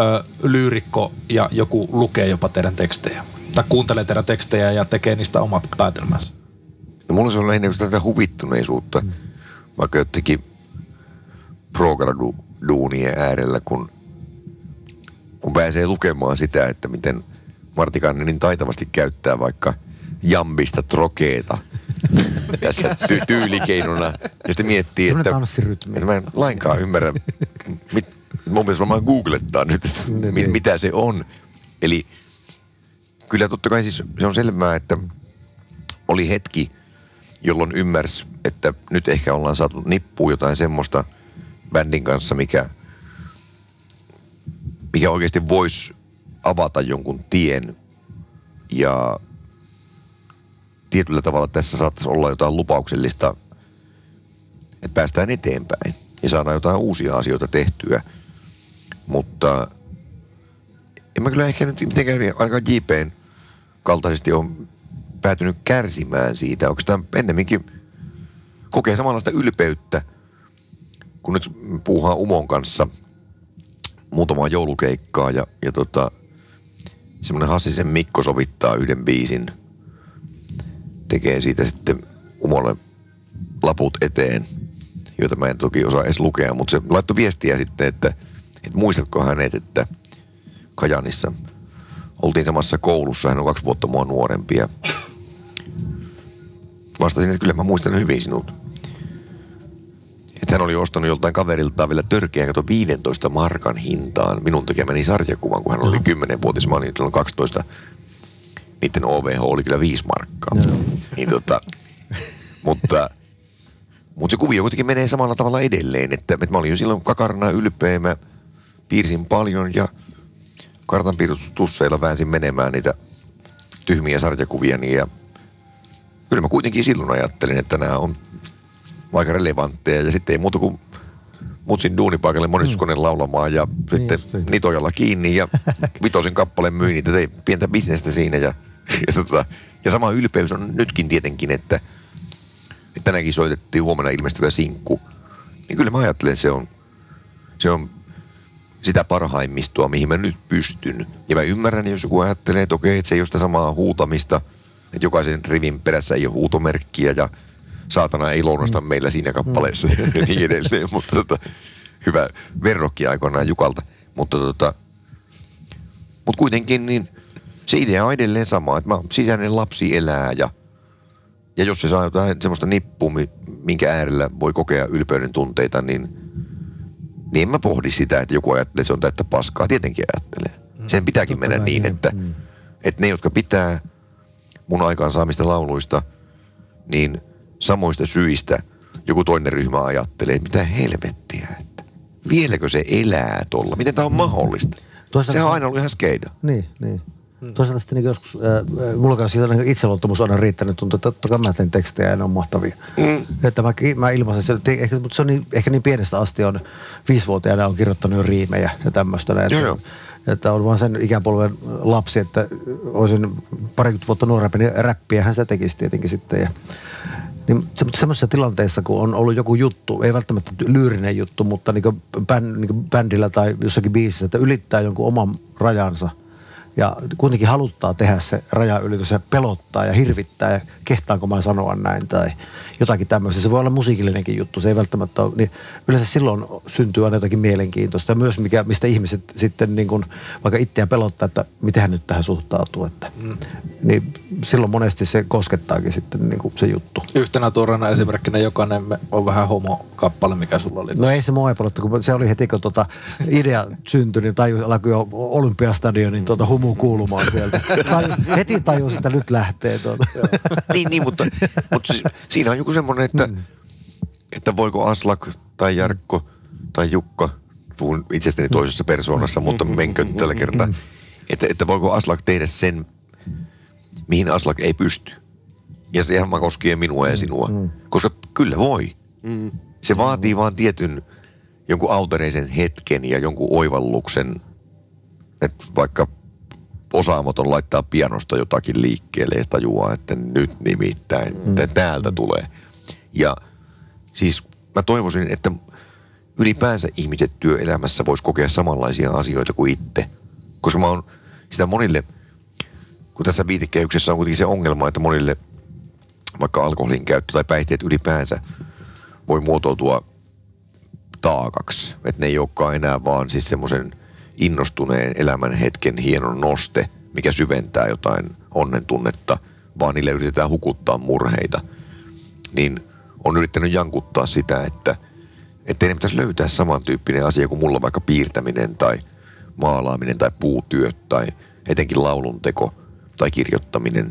C: lyyrikko ja joku lukee jopa teidän tekstejä? Tai kuuntelee teidän tekstejä ja tekee niistä omat päätelmänsä?
E: No mulla se on lähinnä tätä huvittuneisuutta, mm. vaikka jotenkin progradu-duunien äärellä, kun, kun pääsee lukemaan sitä, että miten Martikainen niin taitavasti käyttää vaikka jambista trokeeta (laughs) tässä ty- tyylikeinona. Ja sitten miettii, että, että mä en lainkaan ymmärrä, mit, mun pitäisi varmaan googlettaa nyt, että
D: Niin,
E: mit,
D: niin.
E: mitä se on. Eli kyllä totta kai siis se on selvää, että oli hetki, jolloin ymmärsi, että nyt ehkä ollaan saatu nippuun jotain semmoista bändin kanssa, mikä, mikä oikeasti voisi avata jonkun tien ja tietyllä tavalla tässä saattaisi olla jotain lupauksellista, että päästään eteenpäin ja saadaan jotain uusia asioita tehtyä. Mutta en mä kyllä ehkä nyt mitenkään ainakaan JPn kaltaisesti on päätynyt kärsimään siitä. Onko tämä ennemminkin kokee samanlaista ylpeyttä, kun nyt puuhaa Umon kanssa muutamaa joulukeikkaa ja, ja tota, semmoinen Hassisen Mikko sovittaa yhden biisin, tekee siitä sitten Umolle laput eteen, joita mä en toki osaa edes lukea, mutta se laittoi viestiä sitten, että, että muistatko hänet, että Kajanissa oltiin samassa koulussa, hän on kaksi vuotta mua nuorempi ja vastasin, että kyllä mä muistan hyvin sinut. Että hän oli ostanut joltain kaveriltaan vielä törkeän kato 15 markan hintaan minun tekemäni sarjakuvan, kun hän oli 10-vuotis, mä olin silloin 12. Niiden OVH oli kyllä 5 markkaa. Niin tota, mutta, mutta se kuvio kuitenkin menee samalla tavalla edelleen, että, että mä olin jo silloin kakarana ylpeä, mä piirsin paljon ja kartanpiirustusseilla väänsin menemään niitä tyhmiä sarjakuvia ja kyllä mä kuitenkin silloin ajattelin, että nämä on aika relevantteja ja sitten ei muuta kuin mutsin duunipaikalle moniskoneen mm. laulamaan ja niin sitten niin. nitojalla kiinni ja (laughs) vitosin kappaleen myin niitä, tein pientä bisnestä siinä ja, (laughs) ja, tota, ja sama ylpeys on nytkin tietenkin, että, että tänäänkin soitettiin huomenna ilmestyvä sinkku. Niin kyllä mä ajattelen, se on, se on sitä parhaimmistoa, mihin mä nyt pystyn. Ja mä ymmärrän, jos joku ajattelee, että okei, että se ei ole sitä samaa huutamista, että jokaisen rivin perässä ei ole huutomerkkiä ja saatana ei lounasta mm. meillä siinä kappaleessa mm. (laughs) ja niin edelleen. (laughs) Mutta tota, hyvä verrokki aikoinaan Jukalta. Mutta tota, mut kuitenkin niin se idea on edelleen sama, että mä, sisäinen lapsi elää ja, ja jos se saa jotain semmoista nippua, minkä äärellä voi kokea ylpeyden tunteita, niin, niin en mä pohdi sitä, että joku ajattelee, että se on täyttä paskaa. Tietenkin ajattelee. Mm. Sen pitääkin mennä niin, että, mm. että ne, jotka pitää mun aikaansaamista lauluista, niin – samoista syistä joku toinen ryhmä ajattelee, että mitä helvettiä, että vieläkö se elää tuolla? Miten tämä on mahdollista? Toisaalta Sehän on aina ollut ihan skeida.
D: Niin, niin. Hmm. Toisaalta sitten niin joskus, äh, mulla on siitä niin itseluottamus aina riittänyt, tuntuu, että totta kai mä teen tekstejä ja ne on mahtavia. Mm. Että mä, mä ilmaisen sen, ehkä, mutta se on niin, ehkä niin pienestä asti on, viisivuotiaana on kirjoittanut jo riimejä ja tämmöistä. Että, joo, joo. että on vaan sen ikäpolven lapsi, että olisin parikymmentä vuotta nuorempi, niin räppiä hän se tekisi tietenkin sitten. Ja, niin se, mutta semmoisessa tilanteessa, kun on ollut joku juttu, ei välttämättä lyyrinen juttu, mutta niin bänd, niin bändillä tai jossakin biisissä, että ylittää jonkun oman rajansa – ja kuitenkin haluttaa tehdä se rajaylitys ja pelottaa ja hirvittää ja kehtaanko mä sanoa näin tai jotakin tämmöistä. Se voi olla musiikillinenkin juttu, se ei välttämättä ole, niin yleensä silloin syntyy aina jotakin mielenkiintoista ja myös mikä, mistä ihmiset sitten niin kuin, vaikka itseään pelottaa, että miten hän nyt tähän suhtautuu, että mm. niin silloin monesti se koskettaakin sitten niin kuin se juttu.
C: Yhtenä tuoreena esimerkkinä jokainen on vähän homo-kappale, mikä sulla oli.
D: No ei se mua kun se oli heti kun tuota idea syntyi, niin taju alkoi jo Olympiastadionin tuota humu kuulumaan sieltä. (laughs) Tai, heti tajusin, että nyt lähtee tuota.
E: niin, niin, mutta, mutta siinä on joku semmoinen, että, mm. että voiko Aslak tai Jarkko tai Jukka, puhun itsestäni toisessa persoonassa, mutta menkö tällä kertaa, että, että voiko Aslak tehdä sen, mihin Aslak ei pysty. Ja se ihan koskee minua ja sinua. Mm. Koska kyllä voi. Mm. Se vaatii vaan tietyn jonkun autoreisen hetken ja jonkun oivalluksen, että vaikka osaamaton laittaa pianosta jotakin liikkeelle ja tajuaa, että nyt nimittäin mm. täältä tulee. Ja siis mä toivoisin, että ylipäänsä ihmiset työelämässä vois kokea samanlaisia asioita kuin itse. Koska mä oon sitä monille, kun tässä viitekehyksessä on kuitenkin se ongelma, että monille vaikka alkoholin käyttö tai päihteet ylipäänsä voi muotoutua taakaksi. Että ne ei olekaan enää vaan siis semmoisen – innostuneen elämän hetken hienon noste, mikä syventää jotain onnen tunnetta, vaan niille yritetään hukuttaa murheita, niin on yrittänyt jankuttaa sitä, että ne pitäisi löytää samantyyppinen asia kuin mulla vaikka piirtäminen tai maalaaminen tai puutyöt tai etenkin laulunteko tai kirjoittaminen,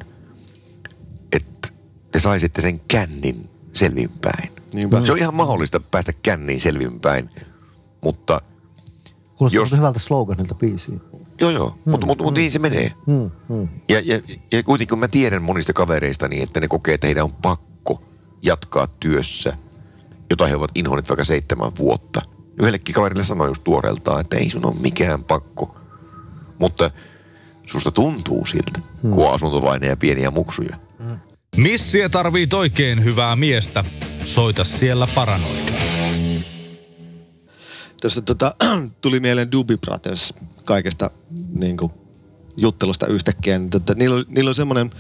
E: että te saisitte sen kännin selvinpäin. Niinpä. Se on ihan mahdollista päästä känniin selvinpäin, mutta
D: Kuulostaa Jos... hyvältä sloganilta biisiin.
E: Joo, joo. Mm, mutta mut, mut niin se menee.
D: Mm, mm.
E: Ja, ja, ja kuitenkin kun mä tiedän monista kavereista niin, että ne kokee, että heidän on pakko jatkaa työssä, jota he ovat inhoneet vaikka seitsemän vuotta. Yhdellekin kaverille sanoi just tuoreeltaan, että ei sun ole mikään pakko. Mutta susta tuntuu siltä, kun on asuntolainen ja pieniä muksuja.
B: Missiä tarvii oikein hyvää miestä. Soita siellä paranoid.
F: Tuossa tota, (clears throat) tuli mieleen Doobie Brothers kaikesta niin kuin, juttelusta yhtäkkiä. Niin, tota, niillä, oli, niillä on semmoinen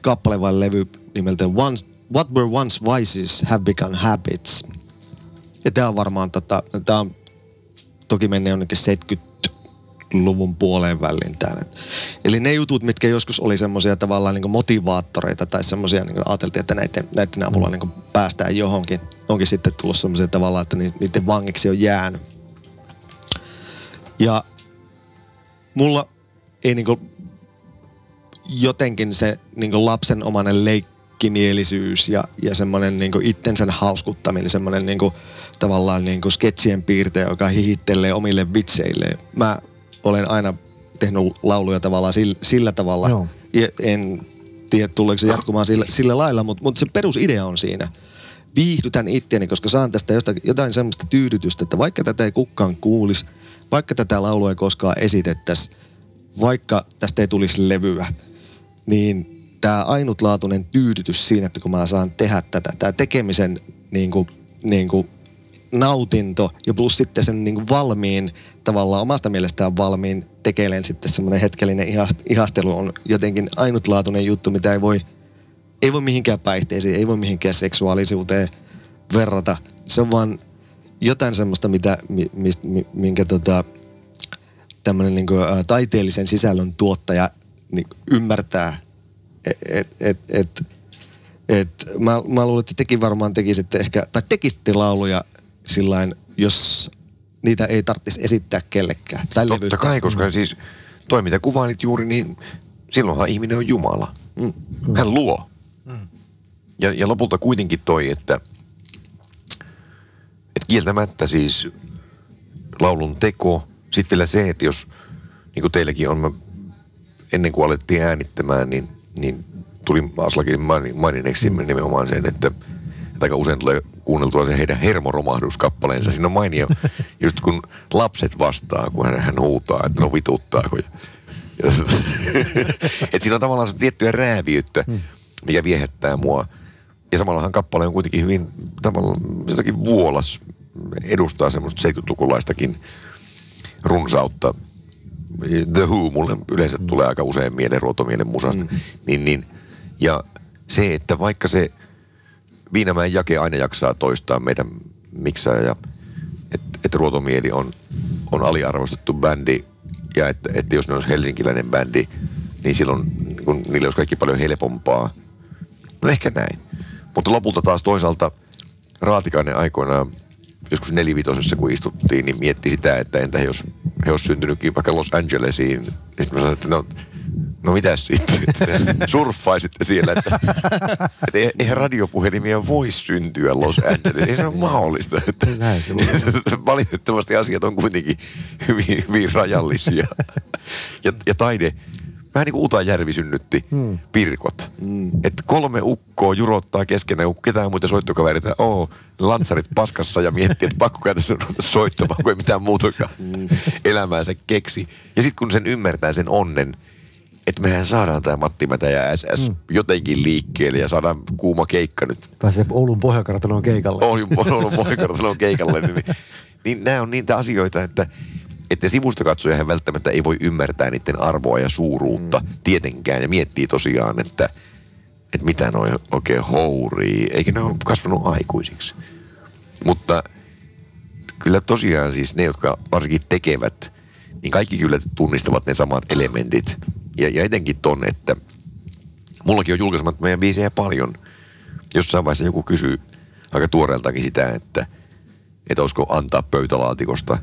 F: kappale vai levy nimeltä once, What Were Once Vices Have Become Habits. Ja tämä on varmaan, tota, tää on toki mennyt jonnekin 70-luvun puoleen väliin täällä. Eli ne jutut, mitkä joskus oli semmoisia tavallaan niin motivaattoreita tai semmoisia, niin ajateltiin, että näiden, näiden avulla niin päästään johonkin, onkin sitten tullut semmoisia tavallaan, että ni- niiden vangiksi on jäänyt. Ja mulla ei niinku jotenkin se niinku lapsenomainen leikkimielisyys ja, ja semmoinen niinku itsensä hauskuttaminen, semmoinen niinku, tavallaan niinku sketsien piirteä, joka hihittelee omille vitseilleen. Mä olen aina tehnyt lauluja tavallaan sillä, sillä tavalla.
D: Joo.
F: En tiedä, tuleeko se jatkumaan sillä, sillä lailla, mutta, mutta se perusidea on siinä. Viihdytän itseäni, koska saan tästä jotain, jotain semmoista tyydytystä, että vaikka tätä ei kukaan kuulisi, vaikka tätä laulua ei koskaan esitettäisi, vaikka tästä ei tulisi levyä, niin tämä ainutlaatuinen tyydytys siinä, että kun mä saan tehdä tätä, tämä tekemisen niin kuin, niin kuin nautinto ja plus sitten sen niin kuin valmiin, tavallaan omasta mielestään valmiin tekelen sitten semmoinen hetkellinen ihast- ihastelu on jotenkin ainutlaatuinen juttu, mitä ei voi, ei voi mihinkään päihteisiin, ei voi mihinkään seksuaalisuuteen verrata. Se on vaan jotain semmoista, mitä, mi, mist, mi, minkä tota, tämmöinen niin taiteellisen sisällön tuottaja niin ymmärtää. Et, et, et, et, et, mä, mä luulen, että tekin varmaan tekisitte ehkä, tai tekisitte lauluja sillain, jos niitä ei tarvitsisi esittää kellekään. Tai
E: Totta
F: levyttää.
E: kai, koska siis toi mitä kuvailit juuri, niin silloinhan ihminen on Jumala.
F: Mm.
E: Hän luo. Ja, ja lopulta kuitenkin toi, että, että kieltämättä siis laulun teko, sitten vielä se, että jos, niin kuin teilläkin on, mä, ennen kuin alettiin äänittämään, niin, niin tuli Aslakin maini- maininneeksi mm. nimenomaan sen, että, aika usein tulee kuunneltua se heidän hermoromahduskappaleensa. Siinä on mainio, (laughs) just kun lapset vastaa, kun hän, hän huutaa, että no vituttaako. Ja, (laughs) ja, että siinä on tavallaan se tiettyä rääviyttä, mikä viehättää mua. Ja samallahan kappale on kuitenkin hyvin tavallaan jotakin vuolas, edustaa semmoista 70-lukulaistakin runsautta. The Who mulle yleensä tulee aika usein mieleen ruotomielen musasta. Mm. Niin, niin, ja se, että vaikka se Viinamäen jake aina jaksaa toistaa meidän ja että et ruotomieli on, on aliarvostettu bändi ja että, että jos ne olisi helsinkiläinen bändi, niin silloin kun, niille olisi kaikki paljon helpompaa. No ehkä näin. Mutta lopulta taas toisaalta Raatikainen aikoinaan joskus nelivitosessa, kun istuttiin, niin mietti sitä, että entä jos he olisi syntynytkin vaikka Los Angelesiin. Sitten mä sanoin, että no, no mitäs sitten, (laughs) surffaisitte siellä, että, että eihän radiopuhelimia voi syntyä Los Angelesiin. Ei se ole mahdollista. Että,
D: se (laughs)
E: valitettavasti asiat on kuitenkin hyvin, hyvin rajallisia. Ja, ja taide, vähän niin kuin Uta Järvi synnytti hmm. Pirkot. Hmm. Että kolme ukkoa jurottaa keskenään, kun ketään muita soittokavereita oo, lantsarit paskassa ja miettii, että pakko kai tässä ruveta soittamaan, kun ei mitään muutakaan hmm. elämäänsä keksi. Ja sitten kun sen ymmärtää sen onnen, että mehän saadaan tämä Matti Mätä ja SS hmm. jotenkin liikkeelle ja saadaan kuuma keikka nyt
D: Pääsee Oulun pohjakartanoon keikalle.
E: Oulun, Oulun pohjakartalon keikalle, niin, niin, niin nämä on niitä asioita, että, että sivustakatsoja välttämättä ei voi ymmärtää niiden arvoa ja suuruutta mm. tietenkään ja miettii tosiaan, että, että mitä noin oikein hourii, eikä ne ole kasvanut aikuisiksi. Mutta kyllä tosiaan siis ne, jotka varsinkin tekevät, niin kaikki kyllä tunnistavat ne samat elementit. Ja, ja etenkin ton, että mullakin on julkaisemat meidän biisejä paljon. Jossain vaiheessa joku kysyy aika tuoreeltakin sitä, että, että olisiko antaa pöytälaatikosta.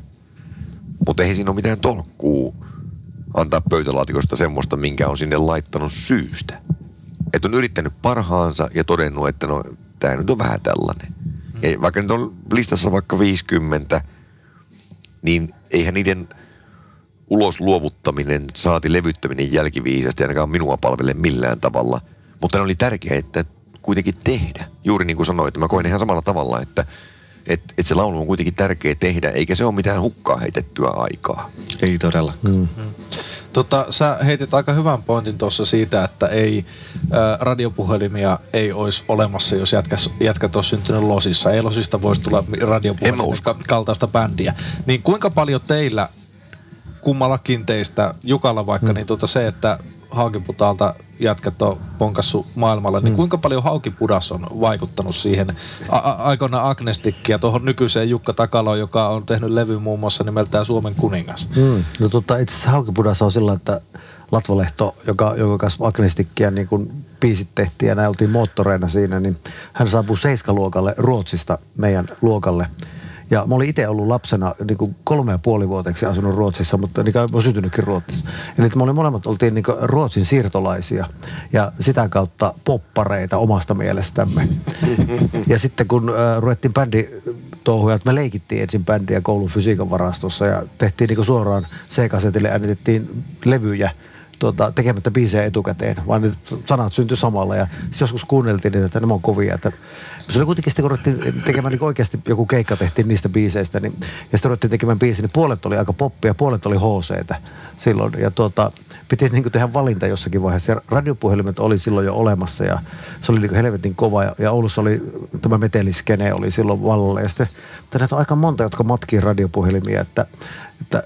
E: Mutta ei siinä ole mitään tolkkuu antaa pöytälaatikosta semmoista, minkä on sinne laittanut syystä. Että on yrittänyt parhaansa ja todennut, että no, tämä nyt on vähän tällainen. Ja vaikka nyt on listassa vaikka 50, niin eihän niiden ulos luovuttaminen, saati levyttäminen jälkiviisasti ainakaan minua palvele millään tavalla. Mutta ne oli tärkeää, että kuitenkin tehdä. Juuri niin kuin sanoit, mä koen ihan samalla tavalla, että et, et se laulu on kuitenkin tärkeä tehdä, eikä se ole mitään hukkaa heitettyä aikaa.
F: Ei todella. Mm.
C: Tota, sä heitit aika hyvän pointin tuossa siitä, että ei ä, radiopuhelimia ei olisi olemassa, jos jätkäs, jätkät olisi syntynyt Losissa. Ei Losista voisi tulla radiopuhelimia kaltaista bändiä. Niin kuinka paljon teillä kummallakin teistä, Jukalla vaikka, mm. niin tota se, että Haukiputaalta jätkät on ponkassu maailmalla, niin mm. kuinka paljon Haukipudas on vaikuttanut siihen a- aikoina Agnestikki tuohon nykyiseen Jukka Takaloon, joka on tehnyt levy muun muassa nimeltään Suomen kuningas?
D: Mm. No tota, itse asiassa Haukipudas on sillä, että Latvalehto, joka, joka kanssa Agnestikkiä niin kun biisit tehtiin ja näin oltiin moottoreina siinä, niin hän saapui Seiskaluokalle Ruotsista meidän luokalle – ja mä olin itse ollut lapsena niin kuin kolme ja puoli vuoteksi asunut Ruotsissa, mutta niin mä syntynytkin Ruotsissa. Eli me oli molemmat oltiin niin Ruotsin siirtolaisia ja sitä kautta poppareita omasta mielestämme. ja sitten kun äh, ruvettiin bändi touhuja, että me leikittiin ensin bändiä koulun fysiikan varastossa ja tehtiin niin suoraan C-kasetille, äänitettiin levyjä – tuota, tekemättä biisejä etukäteen, vaan ne sanat syntyi samalla. Ja joskus kuunneltiin niitä, että ne on kovia. Että se oli kuitenkin sitten, kun ruvettiin tekemään niin oikeasti joku keikka tehtiin niistä biiseistä, niin, ja sitten ruvettiin tekemään biisiä, niin puolet oli aika poppia, puolet oli hc silloin. Ja tuota, piti niin kuin tehdä valinta jossakin vaiheessa. Ja radiopuhelimet oli silloin jo olemassa ja se oli niin kuin helvetin kova. Ja, ja Oulussa oli tämä meteliskene oli silloin vallalla. Ja sitten, on aika monta, jotka matkii radiopuhelimia, että että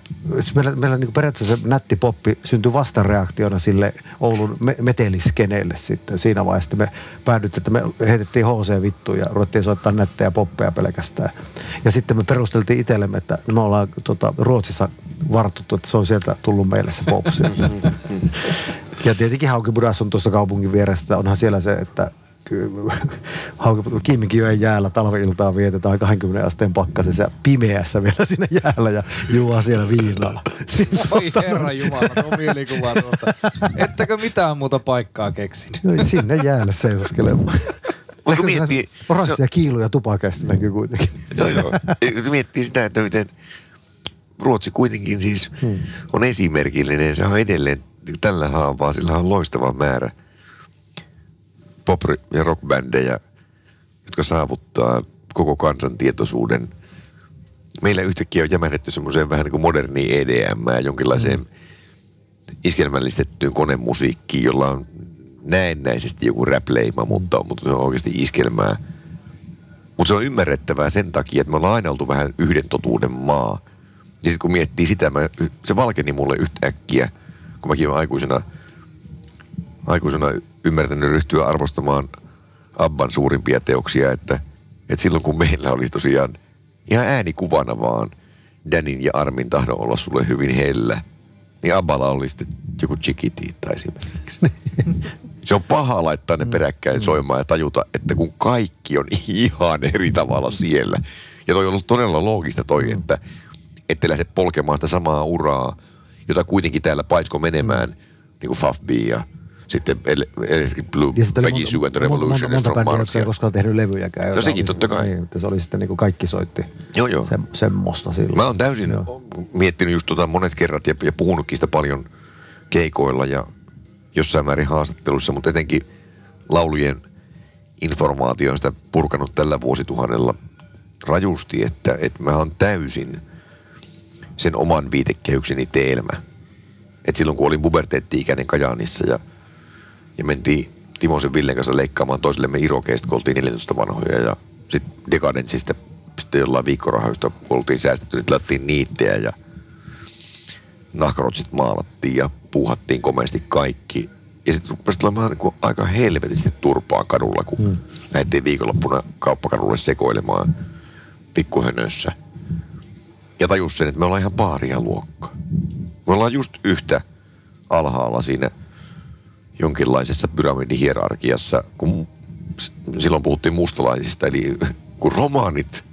D: meillä, meillä niin periaatteessa se nätti poppi syntyi vastareaktiona sille Oulun me- meteliskeneelle sitten. Siinä vaiheessa me päädyttiin, että me heitettiin HC vittuun ja ruvettiin soittaa nättejä poppeja pelkästään. Ja sitten me perusteltiin itsellemme, että me ollaan tota, Ruotsissa vartuttu, että se on sieltä tullut meille se pop sieltä. (laughs) ja tietenkin Haukibudas on tuossa kaupungin vieressä, onhan siellä se, että Kiimikijoen jäällä talveiltaa vietetään 20 asteen pakkasessa pimeässä vielä siinä jäällä ja juo siellä viinaa.
C: Niin Oi tuota, herra Jumala, tuo mielikuva. Ettekö mitään muuta paikkaa keksin?
D: No, sinne jäälle seisoskelemaan. Mutta miettii... Oranssia kiiluja tupakeista näkyy kuitenkin. (laughs)
E: Joo, joo. Miettii sitä, että miten Ruotsi kuitenkin siis hmm. on esimerkillinen. Se on edelleen tällä haavaa, sillä on loistava määrä – pop- ja rockbändejä, jotka saavuttaa koko kansan tietoisuuden. Meillä yhtäkkiä on jämähdetty semmoiseen vähän niin kuin moderniin EDM ja jonkinlaiseen mm. iskelmällistettyyn konemusiikkiin, jolla on näennäisesti joku rap-leima, mutta, mutta se on oikeasti iskelmää. Mutta se on ymmärrettävää sen takia, että me ollaan aina oltu vähän yhden totuuden maa. Ja sitten kun miettii sitä, mä, se valkeni mulle yhtäkkiä, kun mäkin olen aikuisena, aikuisena ymmärtänyt ryhtyä arvostamaan Abban suurimpia teoksia, että, että silloin kun meillä oli tosiaan ihan äänikuvana vaan Danin ja Armin tahdon olla sulle hyvin hellä, niin Abballa oli sitten joku chikitiitta esimerkiksi. (laughs) Se on paha laittaa ne peräkkäin mm. soimaan ja tajuta, että kun kaikki on (laughs) ihan eri tavalla siellä. Ja toi on ollut todella loogista toi, mm. että ette lähde polkemaan sitä samaa uraa, jota kuitenkin täällä paisko menemään, niin kuin Fafbi ja sitten Electric Blue, Peggy Sue and the Revolution
D: monta, monta bändiä, jotka ei koskaan tehnyt levyjäkään.
E: No sekin totta kai.
D: Niin, että se oli sitten niin kuin kaikki soitti
E: joo, joo.
D: Se, semmoista silloin.
E: Mä oon täysin joo. miettinyt just tota monet kerrat ja, ja puhunutkin sitä paljon keikoilla ja jossain määrin haastatteluissa, mutta etenkin laulujen informaatio on sitä purkanut tällä vuosituhannella rajusti, että, että mä oon täysin sen oman viitekehykseni teelmä. Et silloin kun olin puberteetti-ikäinen Kajaanissa ja – ja mentiin Timosen Villen kanssa leikkaamaan toisillemme irokeista, kun oltiin 14 vanhoja ja sitten Decadentsista sitten jollain viikkorahoista, kun oltiin säästetty, niin niittejä ja nahkarotsit maalattiin ja puuhattiin komeasti kaikki. Ja sitten rupesi olemaan niin aika helvetisti turpaa kadulla, kun hmm. lähdettiin viikonloppuna kauppakadulle sekoilemaan pikkuhönössä. Ja tajus sen, että me ollaan ihan paaria luokka. Me ollaan just yhtä alhaalla siinä – jonkinlaisessa pyramidihierarkiassa, kun silloin puhuttiin mustalaisista, eli (laughs) kun romaanit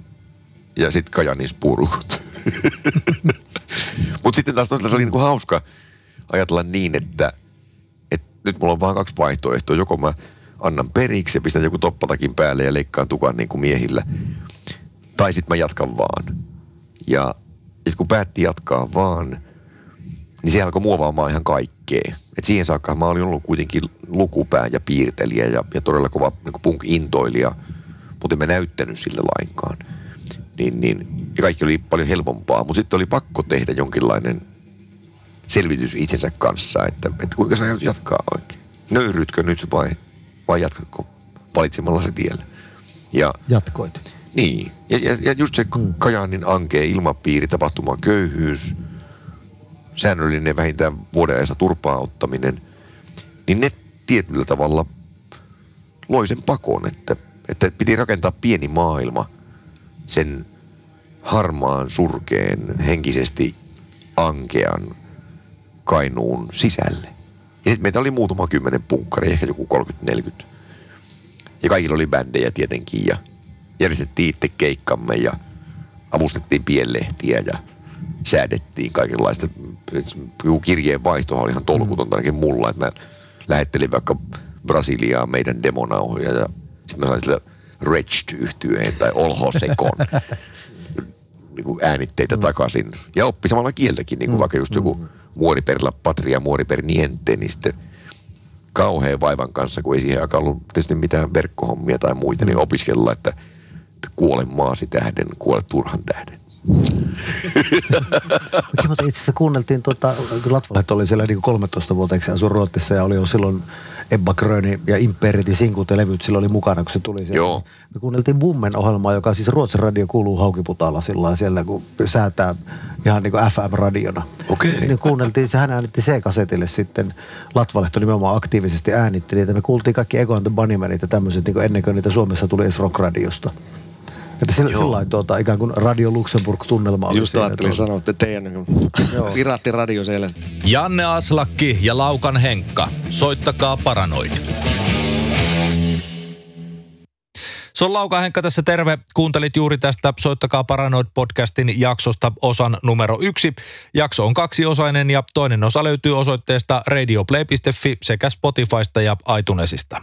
E: ja sitten kajanispurukut. (laughs) Mutta sitten taas toisaalta se oli niinku hauska ajatella niin, että, että nyt mulla on vaan kaksi vaihtoehtoa. Joko mä annan periksi ja pistän joku toppatakin päälle ja leikkaan tukan niin kuin miehillä. Tai sitten mä jatkan vaan. Ja, ja kun päätti jatkaa vaan, niin se alkoi muovaamaan ihan kaikkea. Et siihen saakka mä olin ollut kuitenkin lukupää ja piirtelijä ja, ja todella kova niin punk-intoilija, mutta en mä näyttänyt sille lainkaan. Niin, niin, ja kaikki oli paljon helpompaa, mutta sitten oli pakko tehdä jonkinlainen selvitys itsensä kanssa, että, että kuinka sä jatkaa oikein. Nöyrytkö nyt vai, vai jatkatko valitsemalla se tielle? Ja,
D: Jatkoit.
E: niin, ja, ja, ja just se mm. Kajaanin ankea ilmapiiri, tapahtuma köyhyys, säännöllinen vähintään vuoden ajassa turpaa ottaminen, niin ne tietyllä tavalla loi sen pakon, että, että piti rakentaa pieni maailma sen harmaan, surkeen, henkisesti ankean Kainuun sisälle. Ja sitten meitä oli muutama kymmenen punkkari, ehkä joku 30-40. Ja kaikilla oli bändejä tietenkin ja järjestettiin itse keikkamme ja avustettiin pienlehtiä ja säädettiin kaikenlaista. Kirjeen vaihtohan oli ihan tolkutonta ainakin mulla, että mä lähettelin vaikka Brasiliaan meidän demonauhoja ja sitten mä sain sillä Wretched yhtyeen tai Olho Sekon (laughs) niin äänitteitä mm. takaisin. Ja oppi samalla kieltäkin, niin kuin mm. vaikka just joku muori per la patria, muori per niente, niin sitten kauhean vaivan kanssa, kun ei siihen aikaan ollut tietysti mitään verkkohommia tai muita, niin opiskella, että, että kuole maasi tähden, kuole turhan tähden.
D: Mutta itse asiassa kuunneltiin, tota, kun Latvalet oli siellä niin 13 vuotta, eikö asu Ruotsissa ja oli jo silloin Ebba Gröni ja Imperitin sinkut ja levyt sillä oli mukana, kun se tuli siellä.
E: Joo.
D: Me kuunneltiin Bummen ohjelmaa, joka siis Ruotsin radio kuuluu Haukiputalla sillä siellä, kun säätää ihan niin kuin FM-radiona.
E: Okei.
D: Niin kuunneltiin, se hän äänitti C-kasetille sitten. Latvalehto nimenomaan aktiivisesti äänitti niitä. Me kuultiin kaikki Ego and the Bunnymenit ja tämmöiset niin ennen kuin niitä Suomessa tuli edes rock-radiosta. Että sillä, sillä tuota, ikään kuin Radio Luxemburg-tunnelma oli
F: Just
D: siinä,
F: ajattelin
D: tuota.
F: sanoa, että teidän niin (laughs) piraattiradio siellä.
B: Janne Aslakki ja Laukan Henkka. Soittakaa Paranoid. Se on Lauka Henkka tässä terve. Kuuntelit juuri tästä Soittakaa Paranoid podcastin jaksosta osan numero yksi. Jakso on kaksiosainen ja toinen osa löytyy osoitteesta radioplay.fi sekä Spotifysta ja iTunesista.